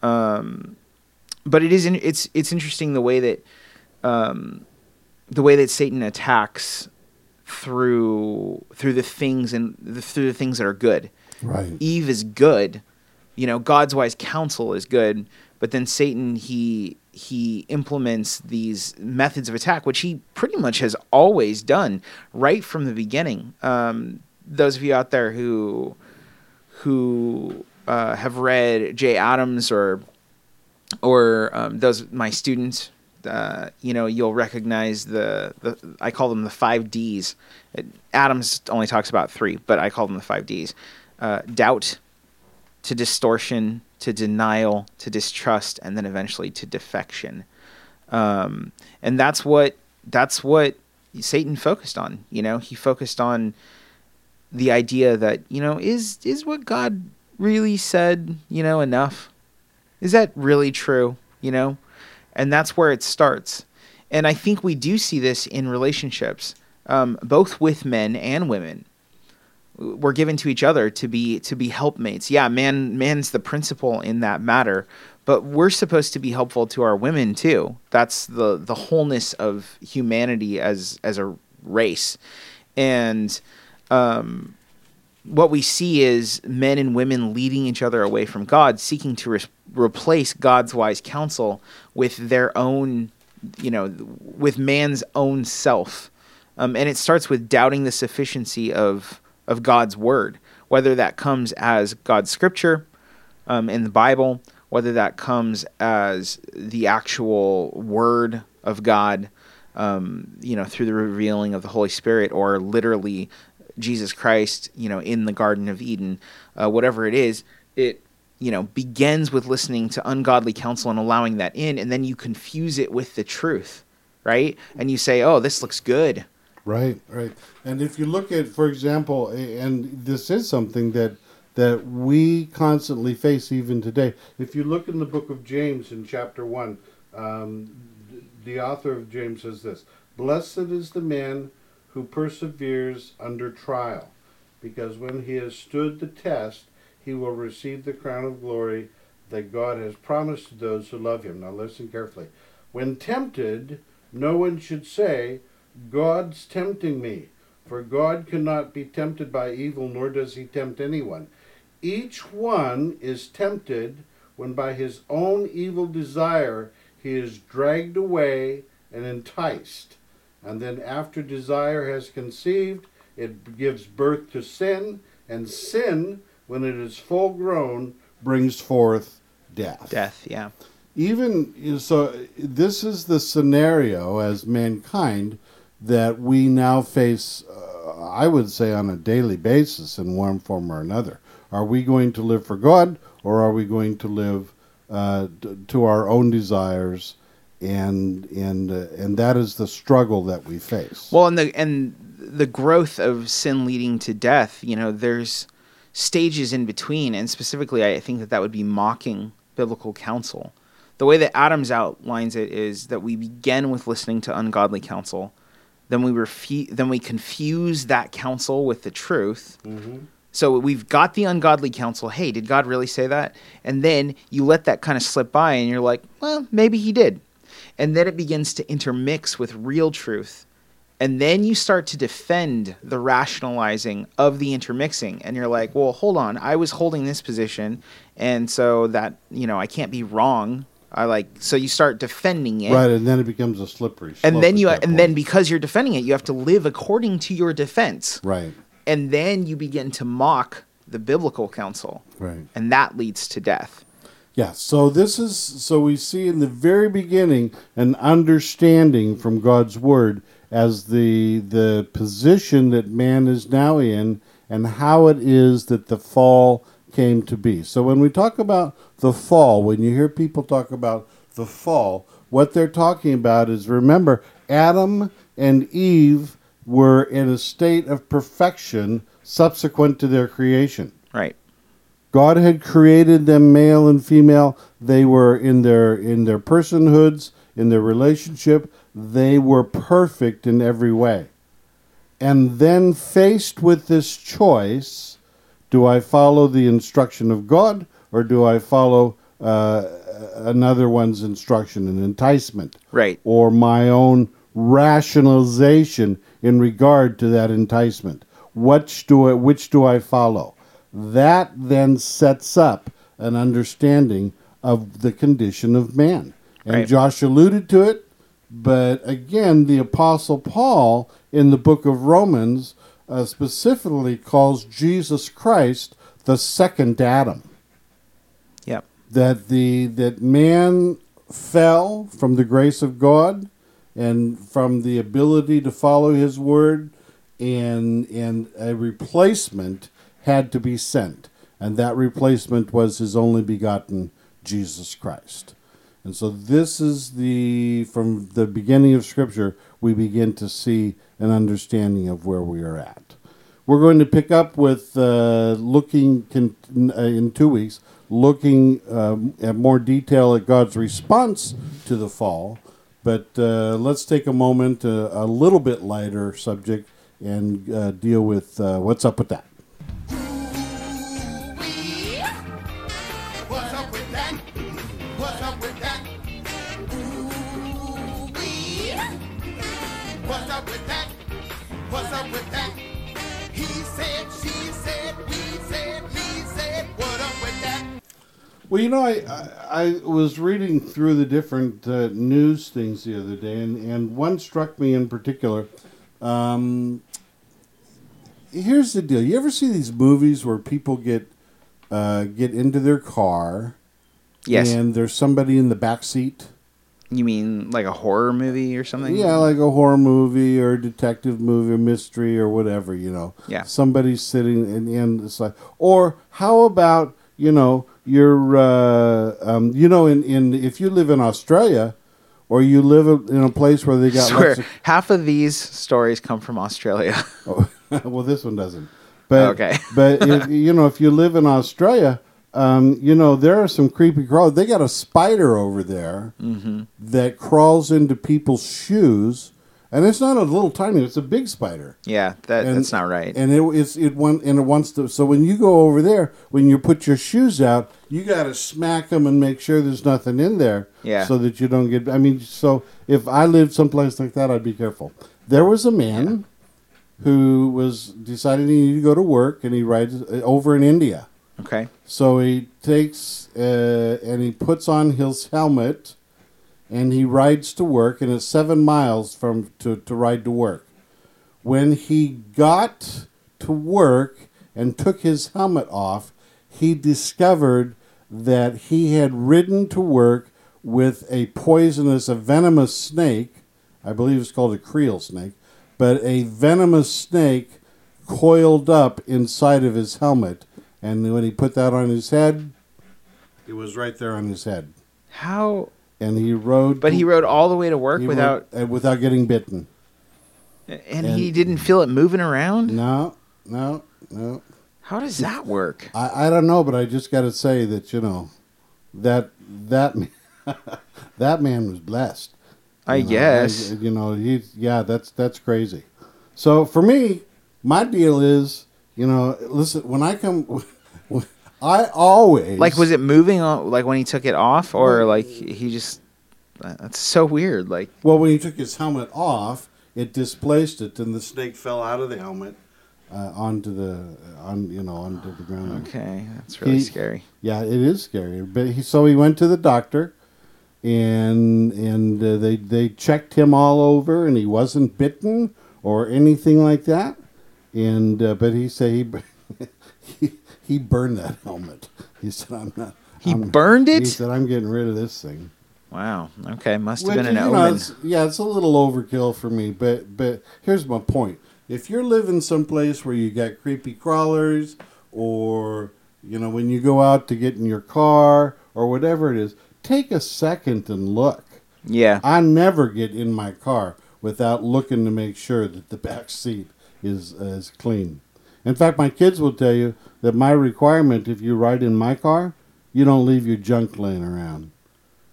Speaker 2: Um, but it is it's it's interesting the way that um, the way that Satan attacks through through the things and the, through the things that are good.
Speaker 7: Right.
Speaker 2: Eve is good, you know. God's wise counsel is good, but then Satan he he implements these methods of attack, which he pretty much has always done right from the beginning. Um, those of you out there who who uh, have read Jay Adams or or um, those my students, uh, you know, you'll recognize the, the I call them the five Ds. Adams only talks about three, but I call them the five Ds: uh, doubt, to distortion, to denial, to distrust, and then eventually to defection. Um, and that's what that's what Satan focused on. You know, he focused on the idea that you know is is what God really said. You know, enough. Is that really true? You know, and that's where it starts. And I think we do see this in relationships, um, both with men and women we're given to each other to be to be helpmates. Yeah, man man's the principle in that matter, but we're supposed to be helpful to our women too. That's the the wholeness of humanity as as a race. And um what we see is men and women leading each other away from God, seeking to re- replace God's wise counsel with their own, you know, with man's own self. Um, and it starts with doubting the sufficiency of of God's word, whether that comes as God's scripture um, in the Bible, whether that comes as the actual word of God, um, you know, through the revealing of the Holy Spirit, or literally Jesus Christ, you know, in the Garden of Eden, uh, whatever it is, it you know begins with listening to ungodly counsel and allowing that in, and then you confuse it with the truth, right? And you say, "Oh, this looks good."
Speaker 7: Right, right. And if you look at, for example, and this is something that that we constantly face even today. If you look in the book of James in chapter one, um, the author of James says this: "Blessed is the man who perseveres under trial, because when he has stood the test, he will receive the crown of glory that God has promised to those who love him." Now listen carefully. When tempted, no one should say. God's tempting me. For God cannot be tempted by evil, nor does he tempt anyone. Each one is tempted when by his own evil desire he is dragged away and enticed. And then, after desire has conceived, it gives birth to sin, and sin, when it is full grown, brings forth death.
Speaker 2: Death, yeah.
Speaker 7: Even so, this is the scenario as mankind that we now face. Uh, I would say on a daily basis in one form or another. Are we going to live for God, or are we going to live uh, to our own desires? And and uh, and that is the struggle that we face.
Speaker 2: Well, and the and the growth of sin leading to death, you know, there's stages in between, and specifically, I think that that would be mocking biblical counsel. The way that Adams outlines it is that we begin with listening to ungodly counsel, then we refu- then we confuse that counsel with the truth. Mm-hmm. So we've got the ungodly counsel. Hey, did God really say that? And then you let that kind of slip by, and you're like, well, maybe He did. And then it begins to intermix with real truth. And then you start to defend the rationalizing of the intermixing. And you're like, well, hold on. I was holding this position. And so that, you know, I can't be wrong. I like, so you start defending it.
Speaker 7: right, and then it becomes a slippery.
Speaker 2: And then you, and then because you're defending it, you have to live according to your defense.
Speaker 7: right,
Speaker 2: And then you begin to mock the biblical counsel.
Speaker 7: right.
Speaker 2: And that leads to death.
Speaker 7: Yeah, so this is so we see in the very beginning an understanding from God's word as the the position that man is now in and how it is that the fall came to be. So when we talk about the fall, when you hear people talk about the fall, what they're talking about is remember Adam and Eve were in a state of perfection subsequent to their creation.
Speaker 2: Right.
Speaker 7: God had created them male and female. They were in their in their personhoods, in their relationship, they were perfect in every way. And then faced with this choice, do I follow the instruction of God or do I follow uh, another one's instruction and enticement?
Speaker 2: Right.
Speaker 7: Or my own rationalization in regard to that enticement? Which do I, which do I follow? That then sets up an understanding of the condition of man. And
Speaker 2: Right.
Speaker 7: Josh alluded to it, but again, the Apostle Paul in the book of Romans uh, specifically calls Jesus Christ the second Adam
Speaker 2: Yep.
Speaker 7: that the that man fell from the grace of God and from the ability to follow his word and and a replacement had to be sent and that replacement was his only begotten Jesus Christ. And so this is the from the beginning of scripture we begin to see an understanding of where we are at. We're going to pick up with uh, looking con- uh, in two weeks, looking um, at more detail at God's response to the fall. But uh, let's take a moment, uh, a little bit lighter subject, and uh, deal with uh, what's up with that. Well, you know, I, I, I was reading through the different uh, news things the other day, and, and one struck me in particular. Um, here's the deal: you ever see these movies where people get uh, get into their car,
Speaker 2: Yes.
Speaker 7: and there's somebody in the back seat?
Speaker 2: You mean like a horror movie or something?
Speaker 7: Yeah, like a horror movie or a detective movie or mystery or whatever, you know.
Speaker 2: Yeah.
Speaker 7: Somebody's sitting and, and it's like, or how about, you know, you're, uh, um, you know, in, in, if you live in Australia or you live in a place where they got
Speaker 2: Swear,
Speaker 7: of,
Speaker 2: half of these stories come from Australia.
Speaker 7: oh, well, this one doesn't. But,
Speaker 2: Okay.
Speaker 7: but, if, you know, if you live in Australia, um, you know, there are some creepy crawls. They got a spider over there
Speaker 2: Mm-hmm.
Speaker 7: that crawls into people's shoes. And it's not a little tiny; it's a big spider.
Speaker 2: yeah, that,
Speaker 7: And-
Speaker 2: that's not right.
Speaker 7: And it it's it want and it wants to. So when you go over there, when you put your shoes out, you got to smack them and make sure there's nothing in there.
Speaker 2: Yeah.
Speaker 7: So that you don't get. I mean, so if I lived someplace like that, I'd be careful. There was a man who was deciding he needed to go to work, and he rides over in India.
Speaker 2: okay.
Speaker 7: So he takes uh, and he puts on his helmet, and he rides to work, and it's seven miles from to, to ride to work. When he got to work and took his helmet off, he discovered that he had ridden to work with a poisonous, a venomous snake. I believe it's called a creel snake, but a venomous snake coiled up inside of his helmet. And when he put that on his head, it was right there on his head.
Speaker 2: How?
Speaker 7: And he rode.
Speaker 2: But he rode all the way to work
Speaker 7: he
Speaker 2: without,
Speaker 7: rode- uh, without getting bitten.
Speaker 2: and, he didn't feel it moving around.
Speaker 7: No, no, no.
Speaker 2: How does that work?
Speaker 7: I, I don't know, but I just got to say that you know that that that man was blessed.
Speaker 2: I
Speaker 7: You know,
Speaker 2: guess.
Speaker 7: I- you know, he's yeah, that's that's crazy. So for me, my deal is, you know, listen, when I come, I always
Speaker 2: Like, was it moving on? Like when he took it off, or like he just? That's so weird. Like,
Speaker 7: well when he took his helmet off, it displaced it, and the snake fell out of the helmet uh, onto the on you know onto the ground.
Speaker 2: okay, that's really
Speaker 7: He-
Speaker 2: scary.
Speaker 7: Yeah, it is scary. But he so he went to the doctor, and and uh, they they checked him all over, and he wasn't bitten or anything like that. And uh, but he said he, he he burned that helmet. He said I'm not.
Speaker 2: He
Speaker 7: I'm-"
Speaker 2: burned it?
Speaker 7: He said I'm getting rid of this thing.
Speaker 2: Wow. Okay, must have
Speaker 7: Which,
Speaker 2: been an
Speaker 7: you know,
Speaker 2: omen.
Speaker 7: it's- yeah, it's a little overkill for me, but but here's my point: if you're living someplace where you got creepy crawlers, or you know, when you go out to get in your car or whatever it is, take a second and look.
Speaker 2: Yeah.
Speaker 7: I never get in my car without looking to make sure that the back seat is uh, is clean. In fact, my kids will tell you that my requirement, if you ride in my car, you don't leave your junk laying around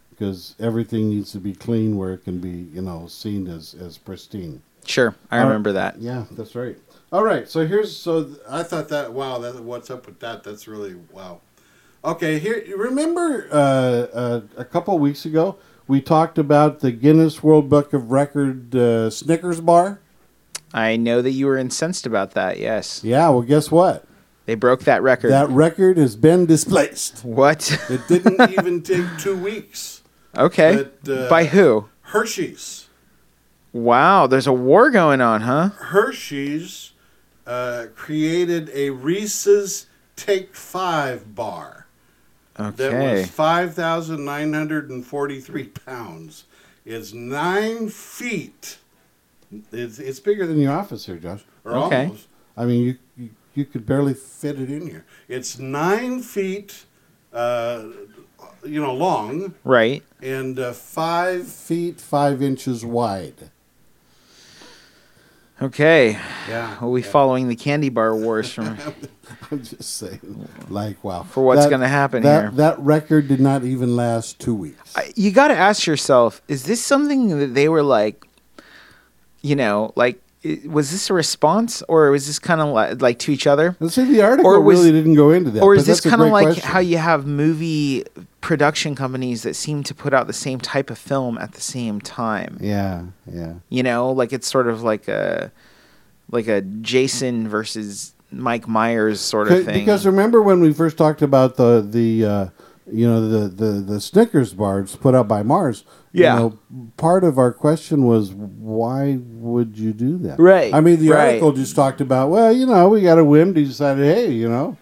Speaker 7: because everything needs to be clean where it can be, you know, seen as as pristine.
Speaker 2: Sure, I
Speaker 7: right.
Speaker 2: remember that.
Speaker 7: Yeah, that's right. All right, so here's so th- I thought that wow, that what's up with that? That's really wow. Okay, here remember uh, uh, a couple weeks ago we talked about the Guinness World Book of Record uh, Snickers bar.
Speaker 2: I know that you were incensed about that. Yes,
Speaker 7: Yeah, well, guess what?
Speaker 2: They broke that record.
Speaker 7: That record has been displaced.
Speaker 2: what?
Speaker 7: It didn't even take two weeks.
Speaker 2: okay.
Speaker 7: But, uh,
Speaker 2: By who?
Speaker 7: Hershey's.
Speaker 2: Wow, there's a war going on, huh?
Speaker 7: Hershey's uh, created a Reese's Take Five bar. that was 5,943 pounds. It's nine feet. It's, it's bigger than your office here, Josh. Or
Speaker 2: Okay.
Speaker 7: almost. I mean, you, you, could barely fit it in here. It's nine feet, uh, you know, long
Speaker 2: Right.
Speaker 7: and uh, five feet, five inches wide.
Speaker 2: Okay.
Speaker 7: Yeah.
Speaker 2: Are we following the candy bar wars from?
Speaker 7: I'm just saying. Like, wow.
Speaker 2: For what's gonna happen
Speaker 7: that,
Speaker 2: here.
Speaker 7: That record did not even last two weeks.
Speaker 2: I- you got to ask yourself: Is this something that they were like, you know, like, was this a response, or was this kind of like, like to each other?
Speaker 7: Let's see, the article
Speaker 2: Or was-
Speaker 7: really didn't go into that.
Speaker 2: or is this kind of like
Speaker 7: question.
Speaker 2: how you have movie production companies that seem to put out the same type of film at the same time?
Speaker 7: Yeah, yeah.
Speaker 2: You know, like it's sort of like a like a Jason versus Mike Myers sort of thing.
Speaker 7: Because remember when we first talked about the the uh, you know the, the the Snickers bars put out by Mars.
Speaker 2: Yeah.
Speaker 7: You know, part of our question was why would you do that?
Speaker 2: Right,
Speaker 7: I mean, the
Speaker 2: right.
Speaker 7: article just talked about well, you know, we got a whim. Decided, hey, you know,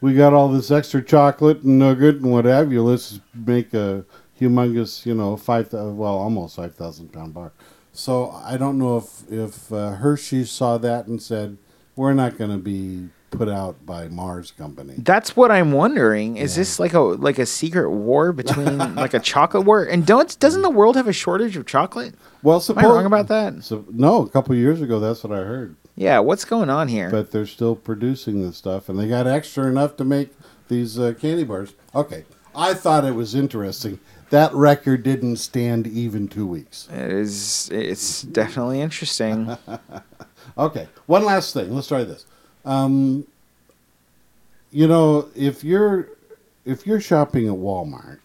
Speaker 7: we got all this extra chocolate and nugget and what have you. Let's make a humongous, you know, five well, almost five thousand pound bar. So I don't know if if uh, Hershey saw that and said, we're not going to be put out by Mars Company.
Speaker 2: That's what I'm wondering. Is this like a like a secret war between like a chocolate war? And don't doesn't the world have a shortage of chocolate?
Speaker 7: Well,
Speaker 2: Am I wrong about that?
Speaker 7: So, no, a couple years ago, that's what I heard.
Speaker 2: Yeah, what's going on here?
Speaker 7: But they're still producing this stuff, and they got extra enough to make these uh, candy bars. Okay, I thought it was interesting. That record didn't stand even two weeks.
Speaker 2: it is it's definitely interesting.
Speaker 7: Okay, one last thing. Let's try this. Um, you know, if you're if you're shopping at Walmart,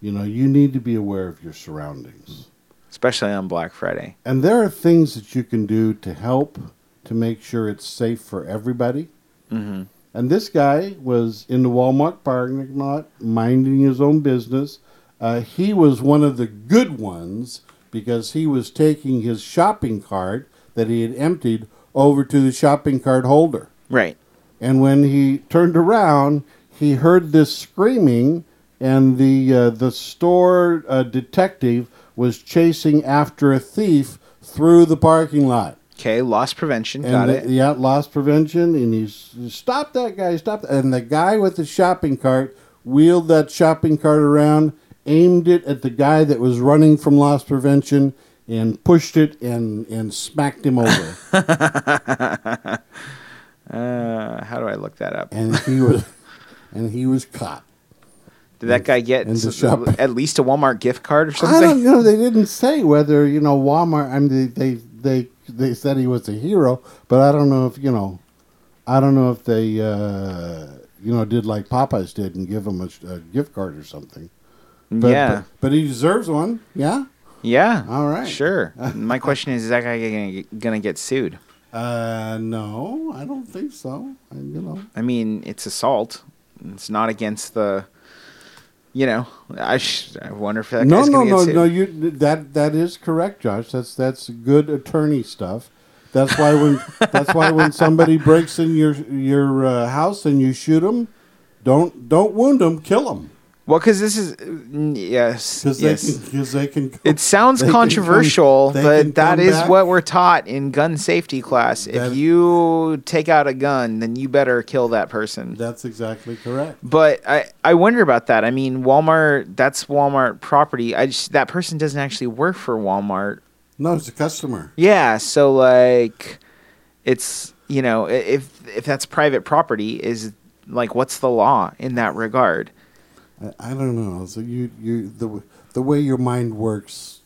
Speaker 7: you know you need to be aware of your surroundings.
Speaker 2: Especially on Black Friday.
Speaker 7: And there are things that you can do to help to make sure it's safe for everybody.
Speaker 2: Mm-hmm.
Speaker 7: And this guy was in the Walmart parking lot, minding his own business. Uh, he was one of the good ones because he was taking his shopping cart that he had emptied over to the shopping cart holder.
Speaker 2: Right.
Speaker 7: And when he turned around, he heard this screaming, and the uh, the store uh, detective was chasing after a thief through the parking lot.
Speaker 2: Okay, loss prevention.
Speaker 7: And
Speaker 2: Got
Speaker 7: the-
Speaker 2: it.
Speaker 7: Yeah, loss prevention, and he's stop that guy, stop! That. And the guy with the shopping cart wheeled that shopping cart around, aimed it at the guy that was running from loss prevention, and pushed it and and smacked him over.
Speaker 2: Uh, how do I look that up?
Speaker 7: and he was and he was caught.
Speaker 2: Did that guy get
Speaker 7: and
Speaker 2: s-
Speaker 7: shop-
Speaker 2: at least a Walmart gift card or something?
Speaker 7: I don't know. They didn't say whether you know Walmart. I mean, they they they, they said he was a hero, but I don't know if you know. I don't know if they uh, you know did like Popeyes did and give him a, a gift card or something. But,
Speaker 2: yeah.
Speaker 7: but, but he deserves one. Yeah.
Speaker 2: Yeah.
Speaker 7: All right.
Speaker 2: Sure. My question is: Is that guy gonna, gonna get sued?
Speaker 7: Uh, no, I don't think so. I, you know.
Speaker 2: I mean, it's assault. It's not against the. You know, I sh- I wonder if that
Speaker 7: No, no, no, no. You that that is correct, Josh. That's that's good attorney stuff. That's why when that's why when somebody breaks in your your uh, house and you shoot them, don't don't wound them, kill them
Speaker 2: Well, because this is yes,
Speaker 7: because
Speaker 2: yes.
Speaker 7: they can they can.
Speaker 2: It sounds controversial,
Speaker 7: come-
Speaker 2: but that is
Speaker 7: back.
Speaker 2: what we're taught in gun safety class.
Speaker 7: That-
Speaker 2: if you take out a gun, then you better kill that person.
Speaker 7: That's exactly correct.
Speaker 2: But I, I wonder about that. I mean, Walmart, that's Walmart property. I just, that person doesn't actually work for Walmart.
Speaker 7: No, it's a customer.
Speaker 2: Yeah, so like it's, you know, if if that's private property is like what's the law in that regard?
Speaker 7: I, don't know. So you you the the way your mind works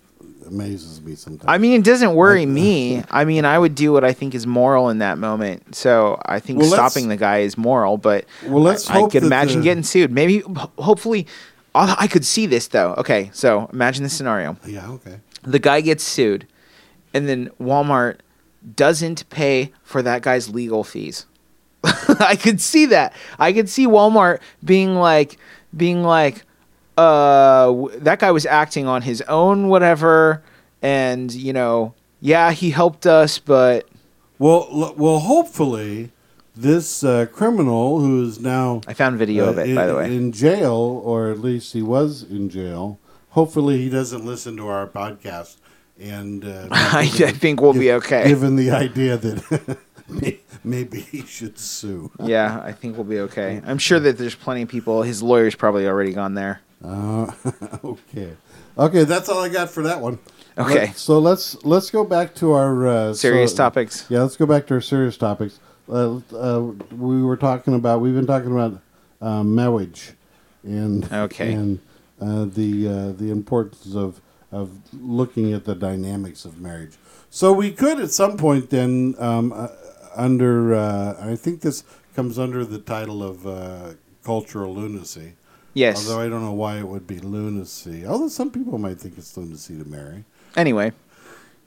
Speaker 7: amazes me sometimes.
Speaker 2: I mean, it doesn't worry me. I mean, I would do what I think is moral in that moment. So I think
Speaker 7: Well,
Speaker 2: stopping the guy is moral, but
Speaker 7: Well, let's
Speaker 2: I, I could imagine
Speaker 7: the-
Speaker 2: getting sued. Maybe, hopefully, I I could see this though. Okay, so imagine the scenario:
Speaker 7: yeah. Okay.
Speaker 2: the guy gets sued, and then Walmart doesn't pay for that guy's legal fees. I could see that. I could see Walmart being like, being like, uh, w- that guy was acting on his own, whatever, and you know, yeah, he helped us, but
Speaker 7: Well, l- well, hopefully, this uh, criminal who is now
Speaker 2: I found video of
Speaker 7: uh,
Speaker 2: it,
Speaker 7: in,
Speaker 2: by the way.
Speaker 7: in jail, or at least he was in jail. Hopefully, he doesn't listen to our podcast, and uh,
Speaker 2: I, I think we'll be okay.
Speaker 7: Given the idea that maybe he should sue.
Speaker 2: yeah, I think we'll be okay. I'm sure that there's plenty of people. His lawyer's probably already gone there.
Speaker 7: Uh, okay, okay, that's all I got for that one.
Speaker 2: Okay.
Speaker 7: Let- so let's let's go back to our uh,
Speaker 2: Serious
Speaker 7: so-
Speaker 2: topics.
Speaker 7: Yeah, let's go back to our serious topics. Uh, uh, we were talking about we've been talking about uh, marriage, and
Speaker 2: Okay.
Speaker 7: and uh, the uh, the importance of of looking at the dynamics of marriage. So we could at some point then um, under uh, I think this comes under the title of uh, cultural lunacy.
Speaker 2: Yes.
Speaker 7: Although I don't know why it would be lunacy. Although some people might think it's lunacy to marry.
Speaker 2: Anyway,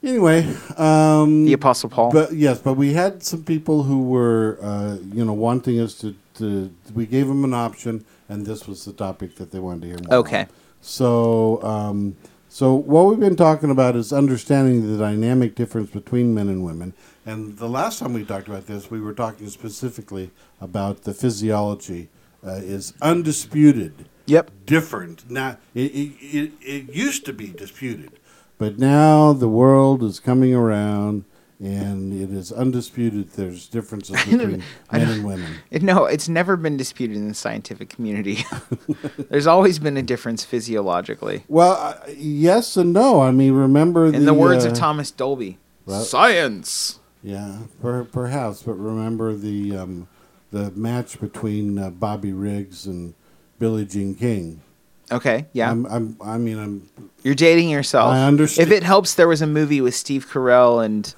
Speaker 7: Anyway, um,
Speaker 2: the Apostle Paul.
Speaker 7: but yes, but we had some people who were, uh, you know, wanting us to, to. We gave them an option, and this was the topic that they wanted to hear more.
Speaker 2: Okay.
Speaker 7: on. So, um, so what we've been talking about is understanding the dynamic difference between men and women. And the last time we talked about this, we were talking specifically about the physiology uh, is undisputed
Speaker 2: yep.
Speaker 7: different. Now, it, it, it, it used to be disputed, but now the world is coming around, and it is undisputed. There's differences between men and women.
Speaker 2: No, it's never been disputed in the scientific community. There's always been a difference physiologically.
Speaker 7: Well, uh, yes and no. I mean, remember
Speaker 2: In the words of
Speaker 7: uh,
Speaker 2: Thomas Dolby,
Speaker 7: well-
Speaker 2: science.
Speaker 7: Yeah, per, perhaps, but remember the um, the match between uh, Bobby Riggs and Billie Jean King.
Speaker 2: Okay, yeah.
Speaker 7: I'm, I'm, I mean, I'm
Speaker 2: You're dating yourself.
Speaker 7: I understand.
Speaker 2: If it helps, there was a movie with Steve Carell and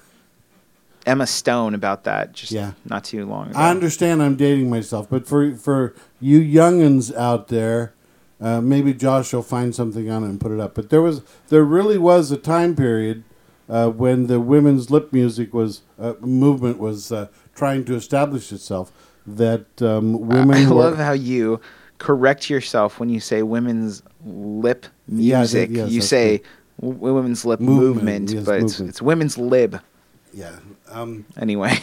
Speaker 2: Emma Stone about that just
Speaker 7: Yeah.
Speaker 2: not too long ago.
Speaker 7: I understand I'm dating myself, but for for you youngins out there, uh, maybe Josh will find something on it and put it up. But there was there really was a time period uh, when the women's lip music was uh, movement was uh, trying to establish itself. That um, women
Speaker 2: I
Speaker 7: were,
Speaker 2: love how you correct yourself when you say women's lip
Speaker 7: Yeah,
Speaker 2: music.
Speaker 7: yes,
Speaker 2: you say w- women's lip
Speaker 7: Movement,
Speaker 2: movement,
Speaker 7: yes,
Speaker 2: but it's, it's women's lib.
Speaker 7: Yeah. Um,
Speaker 2: Anyway,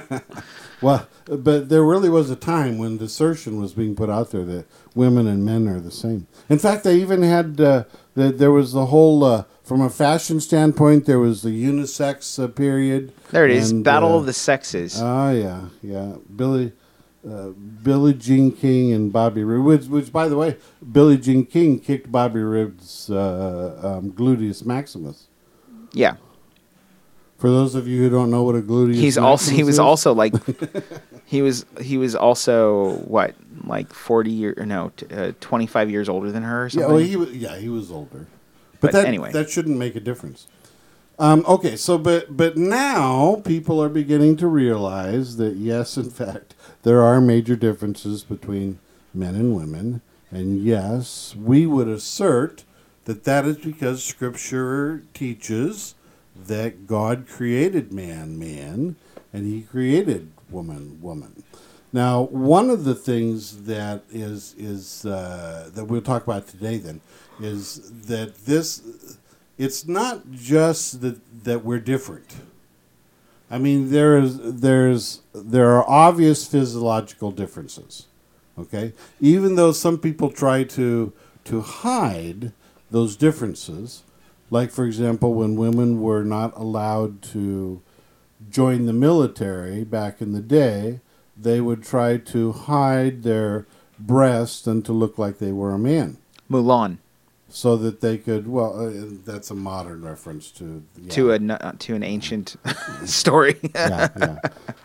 Speaker 7: well, but there really was a time when the assertion was being put out there that women and men are the same. In fact, they even had uh, the, there was the whole uh, from a fashion standpoint. There was the unisex uh, period.
Speaker 2: there it is.
Speaker 7: and,
Speaker 2: Battle
Speaker 7: uh,
Speaker 2: of the Sexes.
Speaker 7: Ah, yeah, yeah. Billy, uh, Billie Jean King and Bobby Roode, which, which, by the way, Billie Jean King kicked Bobby Roode's uh, um, gluteus maximus.
Speaker 2: yeah.
Speaker 7: For those of you who don't know what a gluteus is,
Speaker 2: He's also he was
Speaker 7: is,
Speaker 2: also like he was he was also what like 40 year no t- uh, 25 years older than her or
Speaker 7: yeah,
Speaker 2: something.
Speaker 7: well, he was yeah he was older,
Speaker 2: But
Speaker 7: but, that
Speaker 2: anyway.
Speaker 7: that shouldn't make a difference. Um, okay, so but but now people are beginning to realize that yes, in fact, there are major differences between men and women, and yes, we would assert that that is because Scripture teaches that God created man, man, and He created woman, woman. Now, one of the things that is is uh, that we'll talk about today then is that this it's not just that that we're different. I mean, there is there's there are obvious physiological differences. Okay, even though some people try to to hide those differences, like for example, when women were not allowed to join the military back in the day, they would try to hide their breasts and to look like they were a man
Speaker 2: Mulan
Speaker 7: so that they could well uh, that's a modern reference to yeah,
Speaker 2: to a n- to an ancient story.
Speaker 7: yeah, yeah.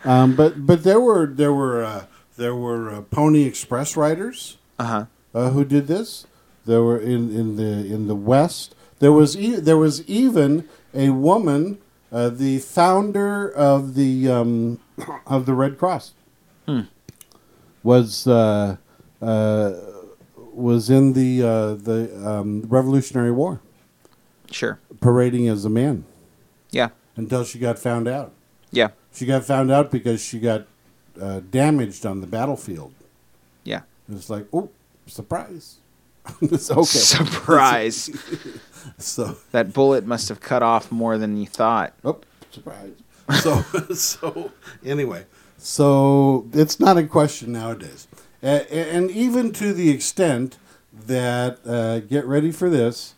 Speaker 7: Um, but but there were there were uh, there were uh, pony express riders
Speaker 2: uh-huh.
Speaker 7: uh, who did this there were in, in the in the west there was e- there was even a woman uh, the founder of the um, of the Red Cross was uh, uh, was in the uh, the um, Revolutionary War
Speaker 2: Sure.
Speaker 7: parading as a man
Speaker 2: Yeah.
Speaker 7: until she got found out.
Speaker 2: Yeah.
Speaker 7: She got found out because she got uh, damaged on the battlefield.
Speaker 2: Yeah.
Speaker 7: It's like, oh, surprise! okay.
Speaker 2: Surprise.
Speaker 7: So,
Speaker 2: that bullet must have cut off more than you thought.
Speaker 7: oh, surprise. So, so anyway, so it's not in question nowadays, A- a- and even to the extent that uh, get ready for this,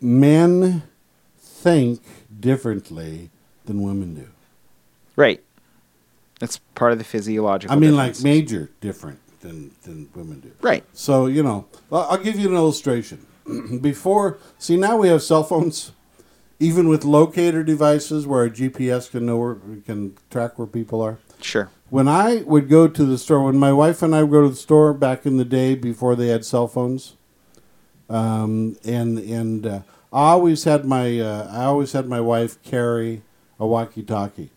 Speaker 7: men think differently than women do.
Speaker 2: Right. That's part of the physiological.
Speaker 7: I mean, like major different than than women do.
Speaker 2: Right.
Speaker 7: So you know, I'll give you an illustration. Before, see now we have cell phones, even with locator devices where our GPS can know where we can track where people are.
Speaker 2: Sure.
Speaker 7: When I would go to the store, when my wife and I would go to the store back in the day before they had cell phones, um, and and uh, I always had my uh, I always had my wife carry a walkie-talkie.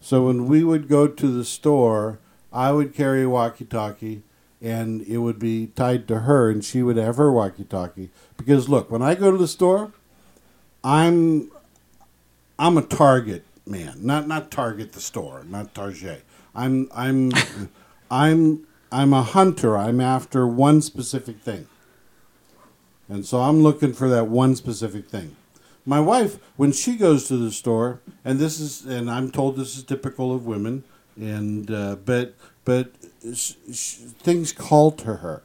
Speaker 7: So when we would go to the store, I would carry a walkie-talkie, and it would be tied to her, and she would have her walkie-talkie. Because look, when I go to the store, I'm I'm a Target man, not not Target the store, not Target. I'm I'm I'm I'm a hunter. I'm after one specific thing. And so I'm looking for that one specific thing. My wife, when she goes to the store, and this is, and I'm told this is typical of women, and uh, but but sh- sh- things call to her,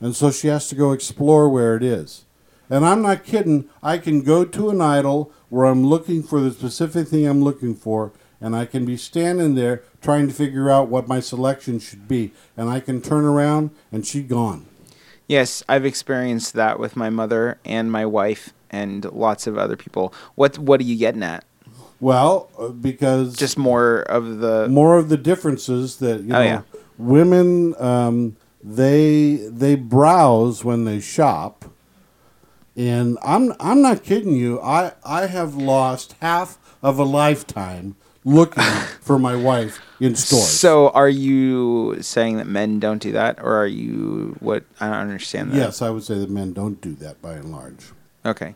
Speaker 7: and so she has to go explore where it is. And I'm not kidding. I can go to an idol where I'm looking for the specific thing I'm looking for, and I can be standing there trying to figure out what my selection should be, and I can turn around and she's gone.
Speaker 2: Yes, I've experienced that with my mother and my wife and lots of other people. What What are you getting at?
Speaker 7: Well, uh, because
Speaker 2: Just more of the.
Speaker 7: more of the differences that you know,
Speaker 2: Oh, yeah.
Speaker 7: women um, they they browse when they shop, and I'm I'm not kidding you. I I have lost half of a lifetime looking for my wife in stores.
Speaker 2: So, are you saying that men don't do that, or are you what? I don't understand that.
Speaker 7: yes, I would say that men don't do that by and large.
Speaker 2: Okay.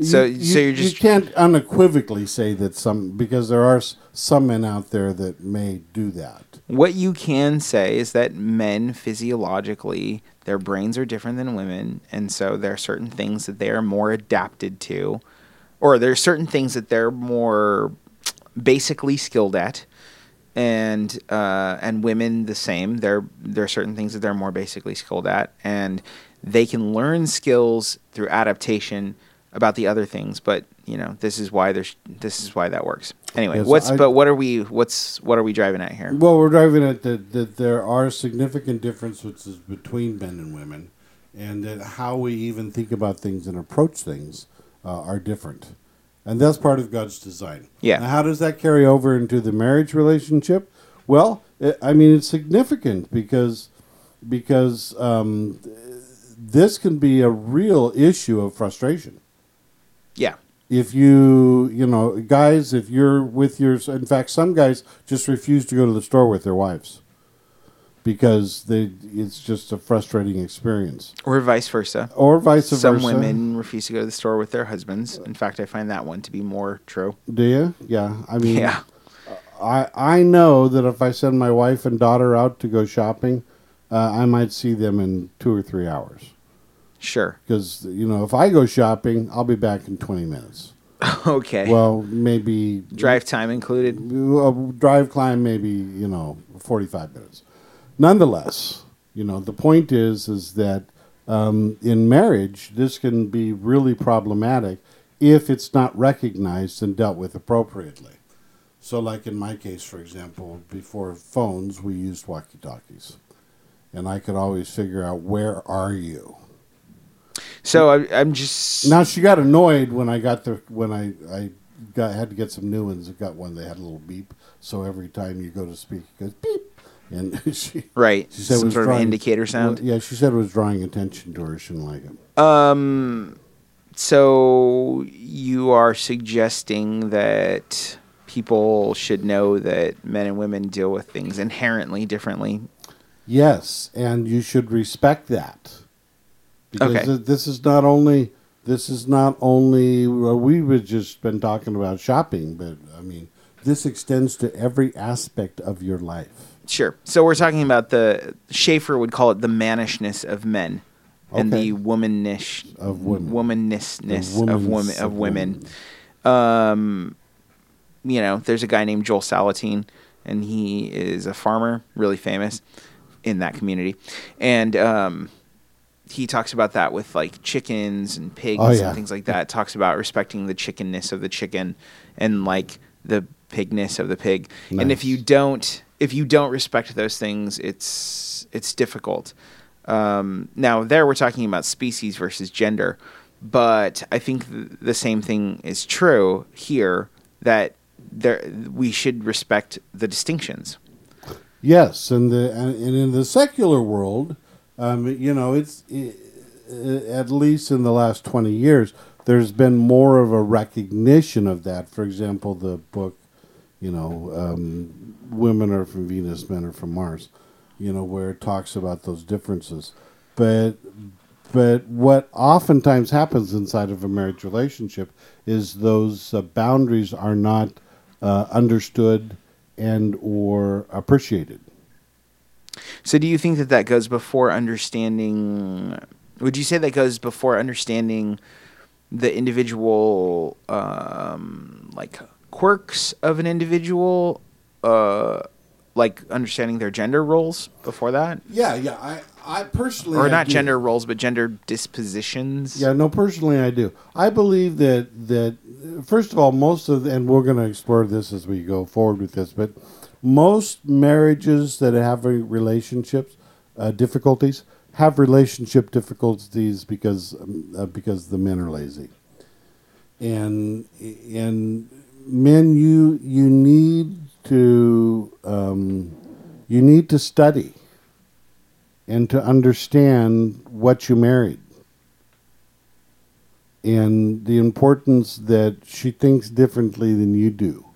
Speaker 2: So,
Speaker 7: you,
Speaker 2: so
Speaker 7: you-
Speaker 2: you're just
Speaker 7: you can't unequivocally say that some because there are some men out there that may do that.
Speaker 2: what you can say is that men physiologically their brains are different than women, and so there are certain things that they are more adapted to or there are certain things that they're more basically skilled at, and uh, and women the same. There there are certain things that they're more basically skilled at, and they can learn skills through adaptation about the other things. But you know, this is why there's this is why that works. Anyway,
Speaker 7: Yes,
Speaker 2: what's
Speaker 7: I-
Speaker 2: but what are we what's what are we driving at here?
Speaker 7: Well, we're driving at that, that there are significant differences between men and women, and that how we even think about things and approach things uh, are different. And that's part of God's design.
Speaker 2: Yeah.
Speaker 7: Now, how does that carry over into the marriage relationship? Well, it, I mean, it's significant because because um, this can be a real issue of frustration
Speaker 2: Yeah.
Speaker 7: if you you know guys if you're with your in fact some guys just refuse to go to the store with their wives because they it's just a frustrating experience
Speaker 2: Or vice versa.
Speaker 7: or vice
Speaker 2: Some
Speaker 7: versa Some
Speaker 2: women refuse to go to the store with their husbands. In fact, I find that one to be more true.
Speaker 7: do you yeah i mean
Speaker 2: Yeah.
Speaker 7: i i know that if i send my wife and daughter out to go shopping uh, i might see them in two or three hours
Speaker 2: Sure.
Speaker 7: because you know if i go shopping i'll be back in 20 minutes
Speaker 2: Okay.
Speaker 7: well maybe
Speaker 2: Drive time included.
Speaker 7: a drive climb maybe you know 45 minutes nonetheless you know the point is is that um, in marriage this can be really problematic if it's not recognized and dealt with appropriately so like in my case for example before phones we used walkie talkies and i could always figure out where are you
Speaker 2: So I, I'm just
Speaker 7: now she got annoyed when I got the when I I got had to get some new ones. I got one that had a little beep, so every time you go to speak, it goes beep, and she
Speaker 2: right.
Speaker 7: she said it
Speaker 2: Some
Speaker 7: was
Speaker 2: sort of
Speaker 7: drawing-
Speaker 2: indicator sound.
Speaker 7: Yeah, she said it was drawing attention to her. She didn't like it.
Speaker 2: Um. So you are suggesting that people should know that men and women deal with things inherently differently.
Speaker 7: Yes, and you should respect that because
Speaker 2: Okay.
Speaker 7: th- this is not only this is not only well, we've just been talking about shopping, but I mean this extends to every aspect of your life.
Speaker 2: Sure. So we're talking about the Schaeffer would call it the mannishness of men, and the womanish
Speaker 7: Of women.
Speaker 2: womanissness
Speaker 7: The
Speaker 2: of women
Speaker 7: of
Speaker 2: women. Um, you know, there's a guy named Joel Salatin, and he is a farmer, really famous in that community, and um, he talks about that with like chickens and pigs
Speaker 7: Oh, yeah.
Speaker 2: and things like that. Talks about respecting the chickenness of the chicken and like the pigness of the pig. And if you don't, if you don't respect those things, it's it's difficult. Um, now there we're talking about species versus gender, but I think th- the same thing is true here that there we should respect the distinctions.
Speaker 7: Yes, and the and, and in the secular world, um, you know, it's i at least in the last twenty years, there's been more of a recognition of that. For example, the book, you know, um, "Women Are from Venus, Men Are from Mars," you know, where it talks about those differences. But but what oftentimes happens inside of a marriage relationship is those uh, boundaries are not uh, understood and or appreciated.
Speaker 2: So do you think that that goes before understanding? Would you say that goes before understanding the individual, um, like quirks of an individual, uh, like understanding their gender roles before that,
Speaker 7: Yeah, yeah. I, I personally,
Speaker 2: or
Speaker 7: I
Speaker 2: not
Speaker 7: do.
Speaker 2: gender roles, but gender dispositions?
Speaker 7: Yeah, no. Personally, I do. I believe that that first of all, most of and we're going to explore this as we go forward with this, but most marriages that have relationships uh, difficulties have relationship difficulties because um, uh, because the men are lazy, and and men you you need to um, you need to study and to understand what you married. And the importance that she thinks differently than you do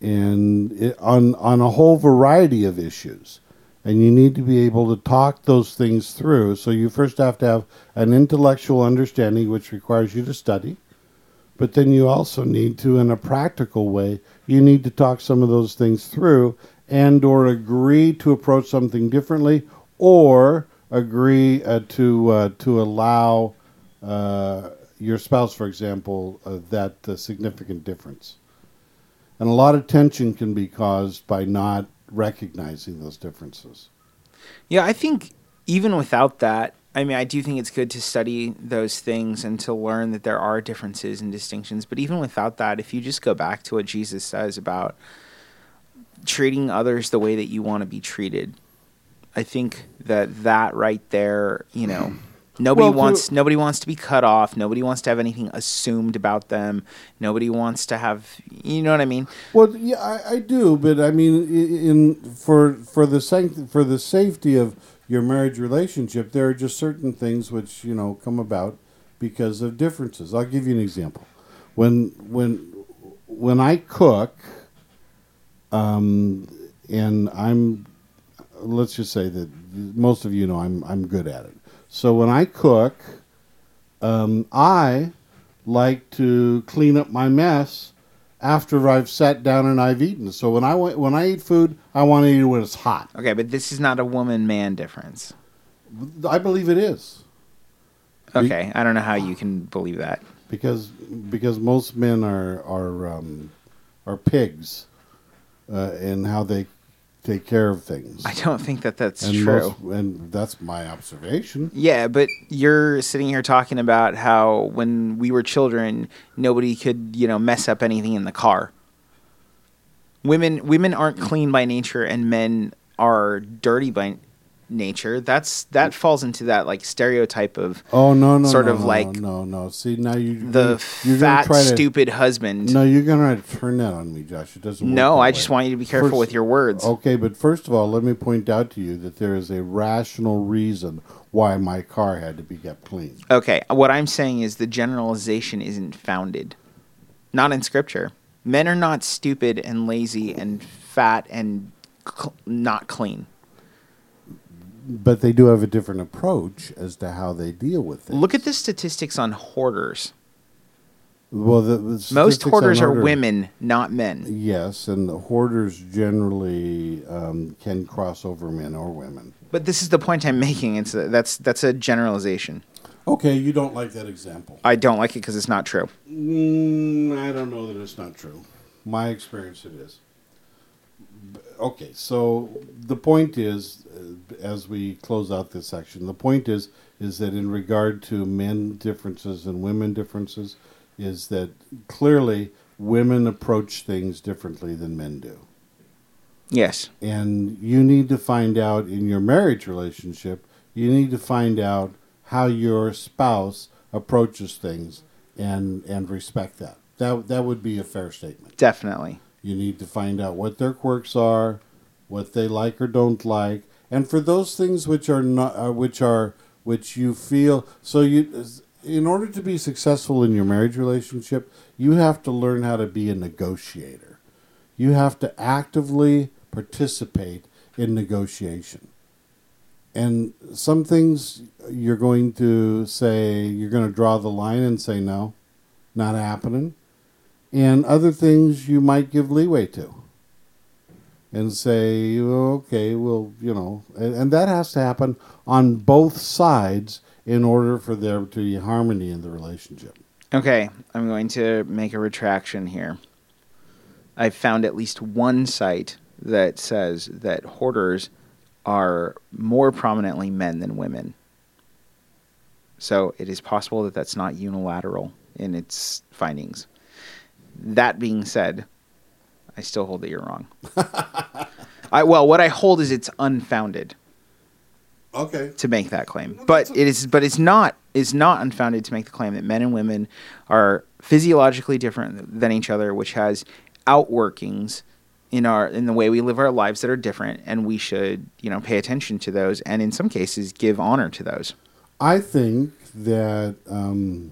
Speaker 7: and it, on on a whole variety of issues. And you need to be able to talk those things through. So you first have to have an intellectual understanding which requires you to study. But then you also need to in a practical way you need to talk some of those things through and or agree to approach something differently or agree uh, to uh, to allow uh, your spouse, for example, uh, that uh, significant difference. And a lot of tension can be caused by not recognizing those differences.
Speaker 2: Yeah, I think even without that, I mean, I do think it's good to study those things and to learn that there are differences and distinctions. But even without that, if you just go back to what Jesus says about treating others the way that you want to be treated, I think that that right there, you know, nobody
Speaker 7: Well,
Speaker 2: wants nobody wants to be cut off. Nobody wants to have anything assumed about them. Nobody wants to have, you know what I mean?
Speaker 7: Well, yeah, I, I do, but I mean, in for for the sanct- for the safety of your marriage relationship, there are just certain things which you know come about because of differences. I'll give you an example. When when when I cook, um, and I'm, let's just say that most of you know I'm I'm good at it. So when I cook, um, I like to clean up my mess after I've sat down and I've eaten. So when I when I eat food, I want to eat it when it's hot.
Speaker 2: Okay, but this is not a woman man difference.
Speaker 7: I believe it is
Speaker 2: Okay, I don't know how you can believe that.
Speaker 7: because because most men are are um, are pigs uh, in how they take care of things.
Speaker 2: I don't think that that's
Speaker 7: and
Speaker 2: true.
Speaker 7: most- and that's my observation.
Speaker 2: Yeah, but you're sitting here talking about how when we were children, nobody could, you know, mess up anything in the car. Women women aren't clean by nature and men are dirty by nature. That's that falls into that like stereotype of
Speaker 7: Oh no no
Speaker 2: Sort
Speaker 7: no,
Speaker 2: of
Speaker 7: no,
Speaker 2: like
Speaker 7: no no. See now you
Speaker 2: the
Speaker 7: you're
Speaker 2: fat
Speaker 7: to-
Speaker 2: stupid husband.
Speaker 7: No, you're gonna turn that on me, Josh. It doesn't. work
Speaker 2: No, I
Speaker 7: way.
Speaker 2: just want you to be careful with your words.
Speaker 7: Okay, but first of all, let me point out to you that there is a rational reason why my car had to be kept clean.
Speaker 2: Okay, what I'm saying is the generalization isn't founded. Not in scripture. Men are not stupid and lazy and fat and cl- not clean.
Speaker 7: But they do have a different approach as to how they deal with things.
Speaker 2: Look at the statistics on hoarders.
Speaker 7: Well, the, the
Speaker 2: Most hoarders are women, not men.
Speaker 7: Yes, and the hoarders generally um, can cross over men or women.
Speaker 2: But this is the point I'm making. It's a, that's that's a generalization.
Speaker 7: Okay, you don't like that example.
Speaker 2: I don't like it because it's not true.
Speaker 7: Mm, I don't know that it's not true. My experience, it is. Okay, so the point is, as we close out this section, the point is, is that in regard to men differences and women differences, is that clearly women approach things differently than men do,
Speaker 2: Yes.
Speaker 7: and you need to find out in your marriage relationship, you need to find out how your spouse approaches things, and and respect that. That that would be a fair statement.
Speaker 2: Definitely.
Speaker 7: You need to find out what their quirks are, what they like or don't like, and for those things which are not, uh, which are, which you feel. So you, in order to be successful in your marriage relationship, you have to learn how to be a negotiator. You have to actively participate in negotiation. And some things you're going to say, you're going to draw the line and say, no, not happening and other things you might give leeway to and say okay well you know and, and that has to happen on both sides in order for there to be harmony in the relationship
Speaker 2: Okay, I'm going to make a retraction here. I found at least one site that says that hoarders are more prominently men than women. So it is possible that that's not unilateral in its findings. That being said, I still hold that you're wrong. I, well, what I hold is it's unfounded
Speaker 7: okay
Speaker 2: to make that claim. But it is but it's not it's not unfounded to make the claim that men and women are physiologically different than each other, which has outworkings in our in the way we live our lives that are different and we should, you know, pay attention to those and in some cases give honor to those.
Speaker 7: i think that um,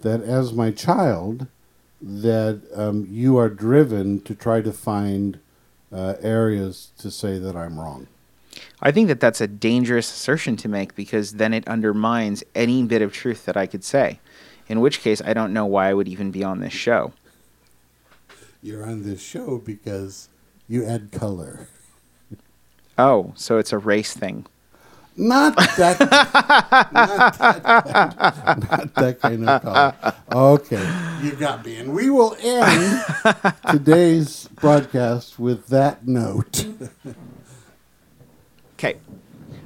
Speaker 7: that as my child that um, you are driven to try to find uh, areas to say that i'm wrong
Speaker 2: I think that that's a dangerous assertion to make because then it undermines any bit of truth that I could say. In which case I don't know why I would even be on this show.
Speaker 7: you're on this show because you add color
Speaker 2: Oh, so it's a race thing.
Speaker 7: Not that, not that, kind, not that kind of call. Okay, you got me. And we will end today's broadcast with that note.
Speaker 2: Okay.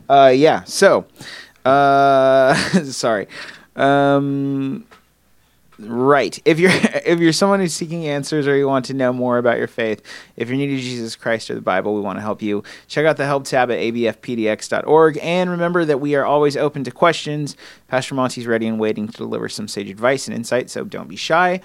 Speaker 2: Uh, yeah. So, uh, sorry. Um, right. If you're if you're someone who's seeking answers or you want to know more about your faith, if you're new to Jesus Christ or the Bible, we want to help you. Check out the help tab at abfpdx.org, and remember that we are always open to questions. Pastor Monty's ready and waiting to deliver some sage advice and insight, so don't be shy.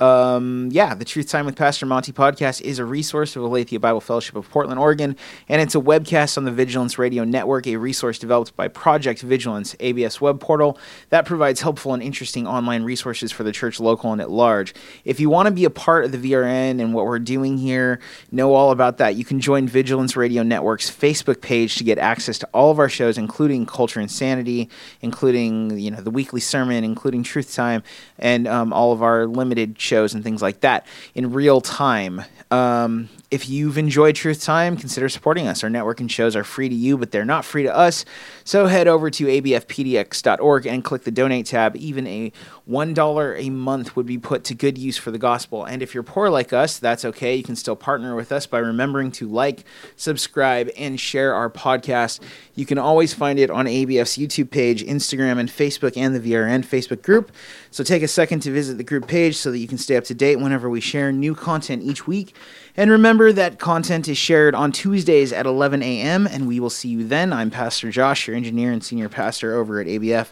Speaker 2: Um, yeah, the Truth Time with Pastor Monty podcast is a resource of Aletheia Bible Fellowship of Portland, Oregon, and it's a webcast on the Vigilance Radio Network, a resource developed by Project Vigilance, ABF's web portal that provides helpful and interesting online resources for the church local and at large. If you want to be a part of the VRN and what we're doing here, know all about that, you can join Vigilance Radio Network's Facebook page to get access to all of our shows, including Culture and Sanity, including you know the weekly sermon, including Truth Time, and um, all of our limited shows and things like that in real time. Um, if you've enjoyed Truth Time, consider supporting us. Our network and shows are free to you, but they're not free to us. So head over to abfpdx.org and click the donate tab. Even a $1 a month would be put to good use for the gospel. And if you're poor like us, that's okay. You can still partner with us by remembering to like, subscribe, and share our podcast. You can always find it on ABF's YouTube page, Instagram, and Facebook, and the VRN Facebook group. So take a second to visit the group page so that you can stay up to date whenever we share new content each week. And remember that content is shared on Tuesdays at 11 a.m., and we will see you then. I'm Pastor Josh, your engineer and senior pastor over at ABF,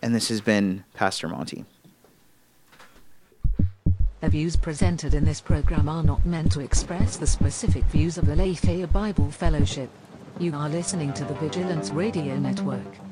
Speaker 2: and this has been Pastor Monty.
Speaker 1: The views presented in this program are not meant to express the specific views of the Aletheia Bible Fellowship. You are listening to the Vigilance Radio Network.